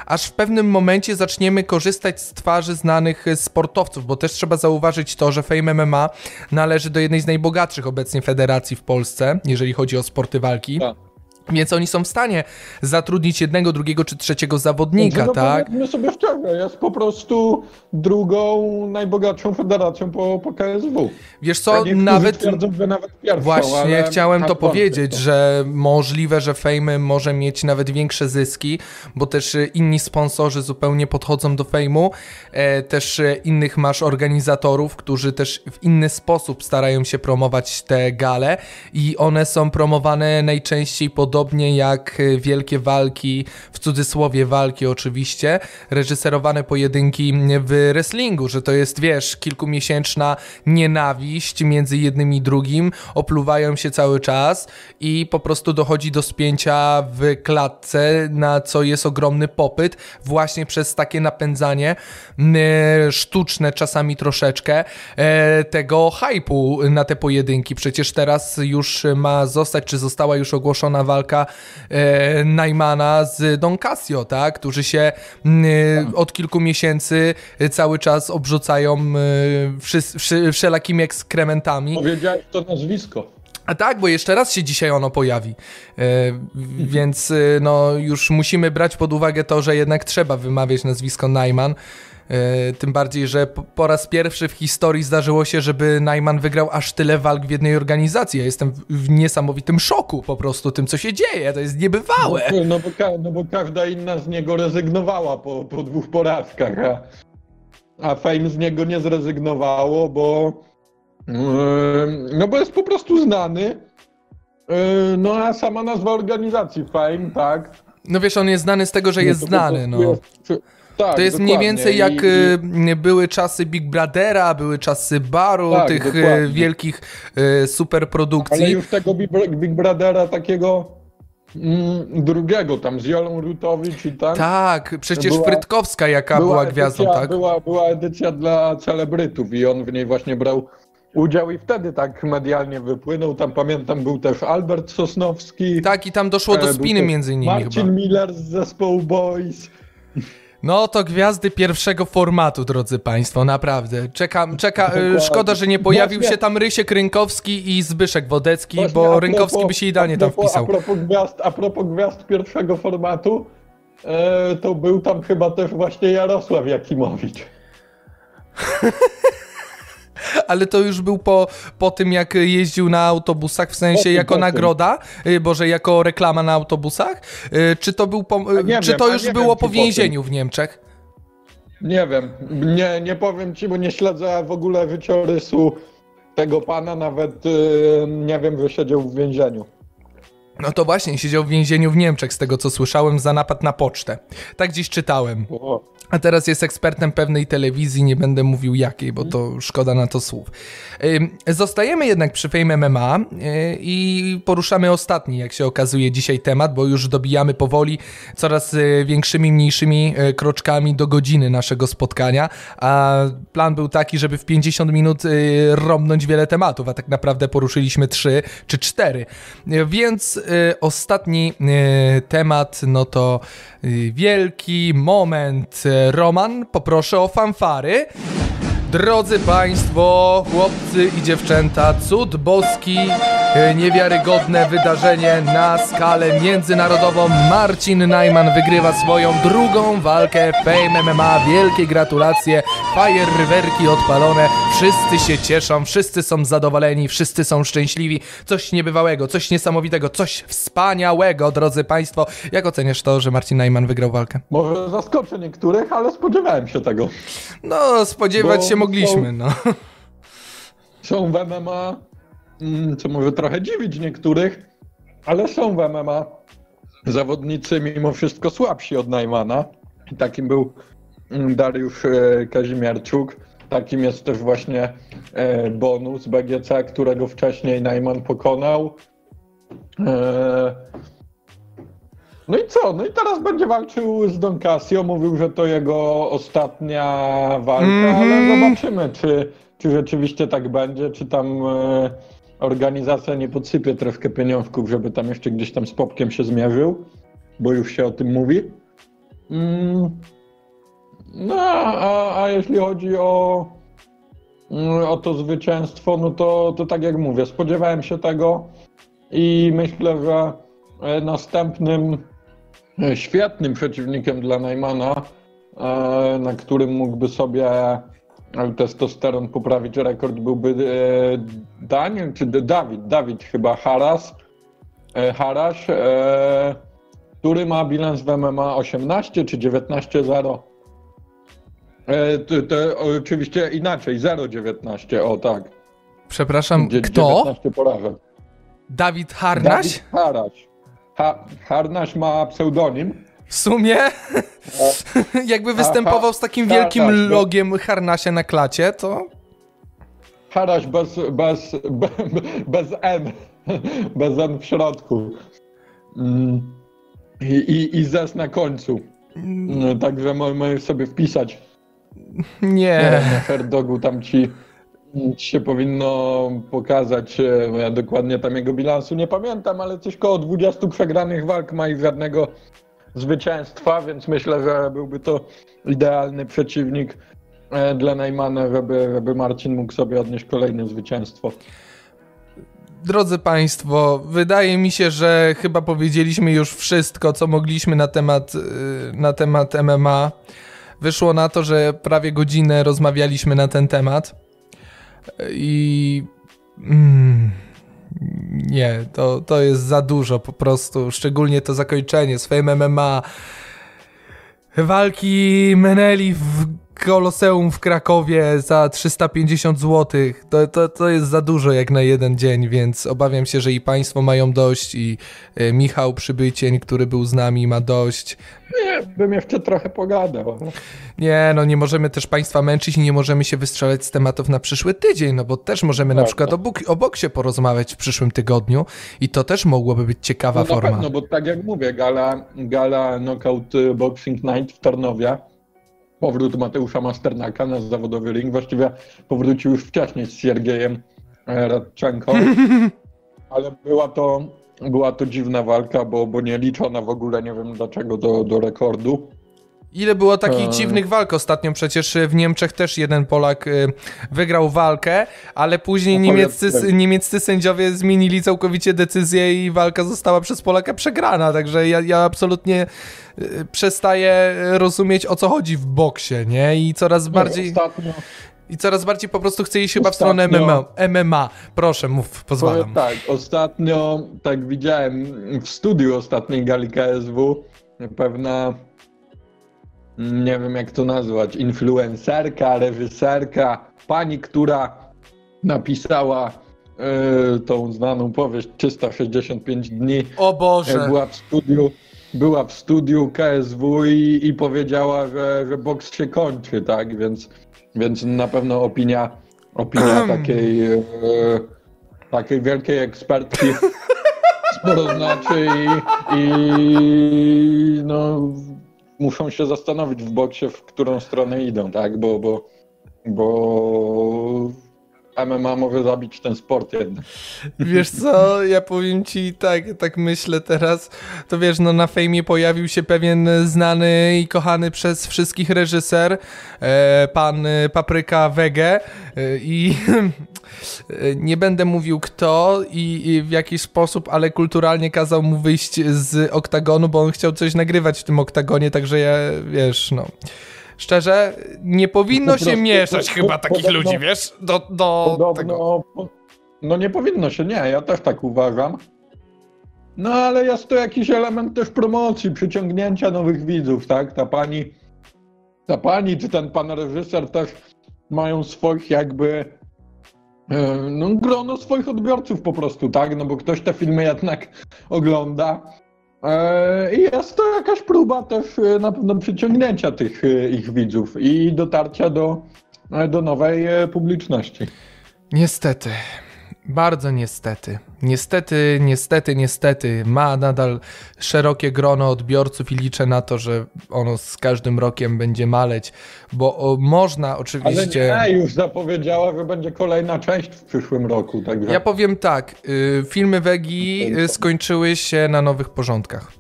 aż w pewnym momencie zaczniemy korzystać z twarzy znanych sportowców, bo też trzeba zauważyć to, że Fame MMA należy do jednej z najbogatszych obecnie federacji w Polsce, jeżeli chodzi o sporty walki. Tak. Więc oni są w stanie zatrudnić jednego, drugiego czy trzeciego zawodnika, no, tak? My sobie szczerze, jest po prostu drugą najbogatszą federacją po, po KSW. Wiesz co, tak nawet... Twierdzą, że nawet pierwszą, Właśnie chciałem to powiedzieć, że możliwe, że Fame może mieć nawet większe zyski, bo też inni sponsorzy zupełnie podchodzą do Fame'u, e, też innych masz organizatorów, którzy też w inny sposób starają się promować te gale i one są promowane najczęściej podobnie podobnie jak e, wielkie walki, w cudzysłowie walki oczywiście, reżyserowane pojedynki w wrestlingu, że to jest, wiesz, kilkumiesięczna nienawiść między jednym i drugim, opluwają się cały czas i po prostu dochodzi do spięcia w klatce, na co jest ogromny popyt właśnie przez takie napędzanie sztuczne czasami troszeczkę e, tego hypu na te pojedynki. Przecież teraz już ma zostać, czy została już ogłoszona walka walka e, Najmana z Don Casio, tak? Którzy się e, od kilku miesięcy e, cały czas obrzucają e, wszy, wszy, wszelakimi ekskrementami. Powiedziałeś to nazwisko. A tak, bo jeszcze raz się dzisiaj ono pojawi. E, więc e, no, już musimy brać pod uwagę to, że jednak trzeba wymawiać nazwisko Najman. E, tym bardziej, że po, raz pierwszy w historii zdarzyło się, żeby Najman wygrał aż tyle walk w jednej organizacji. Ja jestem w, niesamowitym szoku po prostu tym, co się dzieje. To jest niebywałe. No, no, bo, no bo każda inna z niego rezygnowała po, po dwóch porażkach, a, a Fame z niego nie zrezygnowało, bo yy, no bo jest po prostu znany. Yy, no a sama nazwa organizacji Fame, tak? No wiesz, on jest znany z tego, że jest No znany. No. jest- tak, To jest mniej więcej jak I- y, były czasy Big Brothera, były czasy Baru, Tak, tych y, dokładnie. wielkich y, superprodukcji. Ale już tego Big, Bro- Big Brothera takiego mm, drugiego tam z Jolą Rutowicz i tak. Tak, przecież Była- Frytkowska jaka była, edycja, gwiazdą, tak? Była, była edycja dla celebrytów i on w niej właśnie brał udział i wtedy tak medialnie wypłynął. Tam pamiętam był też Albert Sosnowski. Tak, i tam doszło e, do był spiny między innymi Marcin chyba. Miller z zespołu Boys. No to gwiazdy pierwszego formatu, drodzy Państwo, naprawdę. Czekam, czeka, Dokładnie. szkoda, że nie pojawił się tam Rysiek Rynkowski i Zbyszek Wodecki, Właśnie bo a Rynkowski propos- by się idealnie a tam propos- wpisał. A propos gwiazd, a propos gwiazd pierwszego formatu, e, to był tam chyba też właśnie Jarosław Jakimowicz. Ale to już był po, po tym, jak jeździł na autobusach, w sensie jako nagroda, y, boże, jako reklama na autobusach? Y, Czy to, był po, y, czy to już było wiem, po czy po więzieniu w Niemczech? Nie wiem, nie, nie powiem ci, bo nie śledzę w ogóle wyciorysu tego pana, nawet nie wiem, że siedział w więzieniu. No to właśnie, siedział w więzieniu w Niemczech, z tego co słyszałem, za napad na pocztę. Tak gdzieś czytałem. O, A teraz jest ekspertem pewnej telewizji, nie będę mówił jakiej, bo to szkoda na to słów. Zostajemy jednak przy Fame MMA yy, i poruszamy ostatni, jak się okazuje, dzisiaj temat, bo już dobijamy powoli coraz yy, większymi, mniejszymi yy, kroczkami do godziny naszego spotkania, a plan był taki, żeby w 50 minut romnąć wiele tematów, a tak naprawdę poruszyliśmy 3 czy 4. Yy, Więc ostatni temat, no to wielki moment. Roman, poproszę o fanfary. Drodzy Państwo, chłopcy i dziewczęta, cud boski, e, niewiarygodne wydarzenie na skalę międzynarodową. Marcin Najman wygrywa swoją drugą walkę Fame MMA. Wielkie gratulacje, fajerwerki odpalone, wszyscy się cieszą, wszyscy są zadowoleni, wszyscy są szczęśliwi. Coś niebywałego, coś niesamowitego, coś wspaniałego, drodzy Państwo. Jak oceniasz to, że Marcin Najman wygrał walkę? może zaskoczę niektórych, ale spodziewałem się tego. No, spodziewać Bo się mogliśmy, są- no. Są w MMA, mm, co może trochę dziwić niektórych, ale są w MMA zawodnicy mimo wszystko słabsi od Najmana. I Takim był mm, Dariusz e, Kazimierczuk. Takim jest też właśnie e, bonus BGC, którego wcześniej Najman pokonał. No i co? No i teraz będzie walczył z Don Casio. Mówił, że to jego ostatnia walka, ale Mhm. zobaczymy, czy, czy rzeczywiście tak będzie, czy tam e, organizacja nie podsypie troszkę pieniążków, żeby tam jeszcze gdzieś tam z Popkiem się zmierzył, bo już się o tym mówi. Mm. No, a, a jeśli chodzi o, mm, o to zwycięstwo, no to, to tak jak mówię, spodziewałem się tego i myślę, że e, następnym świetnym przeciwnikiem dla Najmana, e, na którym mógłby sobie e, testosteron poprawić rekord, byłby e, Daniel, czy Dawid, Dawid chyba Haras, e, Haraś, e, który ma bilans w MMA 18 czy 19-0. E, to, oczywiście inaczej, 0,19, o tak. Przepraszam, Dzie- kto? 19 porażek. Dawid Harnaś? Dawid Haraś. Ha, Harnaś ma pseudonim. W sumie jakby występował z takim wielkim Harnaś, logiem Harnasia na klacie, to Haraś bez, bez, bez, bez N. Bez N w środku. Mm. I, i, i zes na końcu. No, także mo- możesz sobie wpisać nie. na Herdogu tam ci się powinno pokazać, e, ja dokładnie tam jego bilansu nie pamiętam, ale coś koło 20 przegranych walk ma i żadnego zwycięstwa, więc myślę, że byłby to idealny przeciwnik e, dla Neymana, żeby, żeby Marcin mógł sobie odnieść kolejne zwycięstwo. Drodzy Państwo, wydaje mi się, że chyba powiedzieliśmy już wszystko, co mogliśmy na temat, y, na temat MMA. Wyszło na to, że prawie godzinę rozmawialiśmy na ten temat. I. Mm, nie, to, to jest za dużo po prostu. Szczególnie to zakończenie swoim MMA. Walki Meneli w Koloseum w Krakowie za 350 zł. To, to, to jest za dużo jak na jeden dzień, więc obawiam się, że i Państwo mają dość, i y, Michał Przybycień, który był z nami, ma dość. Nie, bym jeszcze trochę pogadał. Nie, no nie możemy też Państwa męczyć i nie możemy się wystrzelać z tematów na przyszły tydzień, no bo też możemy na przykład o, bok, o boksie porozmawiać w przyszłym tygodniu i to też mogłoby być ciekawa no, forma. No bo tak jak mówię, gala, gala Knockout Boxing Night w Tarnowie powrót Mateusza Masternaka na zawodowy ring. Właściwie powrócił już wcześniej z Siergiejem e, Radczenko, ale była to, była to dziwna walka, bo, bo nie liczona w ogóle, nie wiem dlaczego, do, do rekordu. Ile było takich e... dziwnych walk ostatnio? Przecież w Niemczech też jeden Polak y, wygrał walkę, ale później no, niemieccy, niemieccy sędziowie zmienili całkowicie decyzję i walka została przez Polaka przegrana. Także ja, ja absolutnie y, przestaję rozumieć o co chodzi w boksie, nie? I coraz bardziej. Ostatnio... I coraz bardziej po prostu chcę iść chyba w stronę MMA. MMA. Proszę, mów, pozwalam. Tak, ostatnio, tak widziałem w studiu ostatniej gali KSW, pewna nie wiem jak to nazwać, influencerka, reżyserka, pani, która napisała y, tą znaną powieść 365 dni. O Boże! Była w studiu, była w studiu KSW i, i powiedziała, że, że boks się kończy, tak? Więc, więc na pewno opinia, opinia takiej, y, takiej wielkiej ekspertki sporo znaczy i, i no muszą się zastanowić w boksie, w którą stronę idą, tak? Bo, bo, bo MMA może zabić ten sport jednak. Wiesz co, ja powiem ci tak, tak myślę teraz, to wiesz, no na fejmie pojawił się pewien znany i kochany przez wszystkich reżyser, e, pan Papryka Wege e, i nie będę mówił kto i, w jaki sposób, ale kulturalnie kazał mu wyjść z oktagonu, bo on chciał coś nagrywać w tym oktagonie, także ja, wiesz, no szczerze, nie powinno się mieszać po, chyba takich podobno, ludzi, wiesz, do, do podobno, tego. No nie powinno się, nie, ja też tak uważam. No ale jest to jakiś element też promocji, przyciągnięcia nowych widzów, tak? Ta pani, ta pani czy ten pan reżyser też mają swoich jakby e, no, grono swoich odbiorców po prostu, tak? No bo ktoś te filmy jednak ogląda. E, I jest to jakaś próba też e, na pewno przyciągnięcia tych e, ich widzów i dotarcia do, do nowej publiczności. Niestety. Bardzo niestety. Niestety, niestety, niestety ma nadal szerokie grono odbiorców i liczę na to, że ono z każdym rokiem będzie maleć, bo o, można oczywiście... Ale nie, już zapowiedziała, że będzie kolejna część w przyszłym roku. Także... Ja powiem tak, y, filmy Wegi y, skończyły się na nowych porządkach.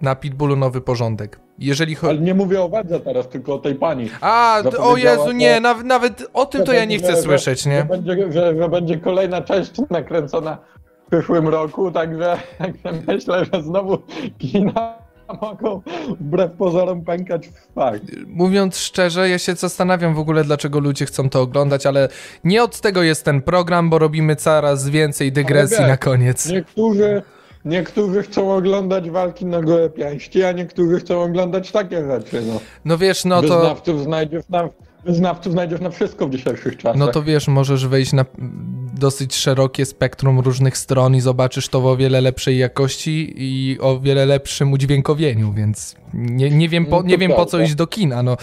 Na Pitbullu nowy porządek. Jeżeli. Ale nie mówię o wadze teraz, tylko o tej pani. A, o Jezu, nie, nawet, nawet o tym to ja nie chcę że, słyszeć, nie? Że będzie, że, że będzie kolejna część nakręcona w przyszłym roku, także, także myślę, że znowu kina mogą wbrew pozorom pękać w fakt. Mówiąc szczerze, ja się zastanawiam w ogóle, dlaczego ludzie chcą to oglądać, ale nie od tego jest ten program, bo robimy coraz więcej dygresji na koniec. Niektórzy Niektórzy chcą oglądać walki na gołe pięści, a niektórzy chcą oglądać takie rzeczy. No, no wiesz, no to... Wyznawców znajdziesz na, wyznawców znajdziesz na wszystko w dzisiejszych czasach. No to wiesz, możesz wejść na dosyć szerokie spektrum różnych stron i zobaczysz to w o wiele lepszej jakości i o wiele lepszym udźwiękowieniu, więc nie, nie wiem, po, no nie wiem po co iść do kina. No,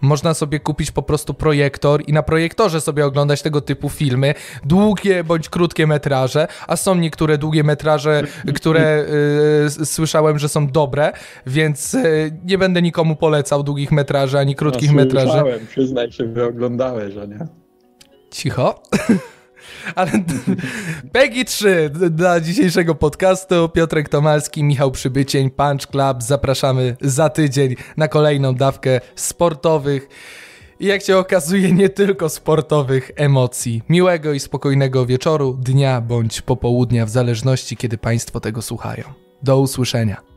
można sobie kupić po prostu projektor i na projektorze sobie oglądać tego typu filmy, długie bądź krótkie metraże, a są niektóre długie metraże, które y, słyszałem, że są dobre, więc y, nie będę nikomu polecał długich metraży ani krótkich no, metraży. Przyznaj się, że oglądałeś, a nie? Cicho. Ale Peggy 3 dla dzisiejszego podcastu. Piotrek Tomalski, Michał Przybycień, Punch Club. Zapraszamy za tydzień na kolejną dawkę sportowych i jak się okazuje, nie tylko sportowych emocji. Miłego i spokojnego wieczoru, dnia bądź popołudnia, w zależności kiedy Państwo tego słuchają. Do usłyszenia.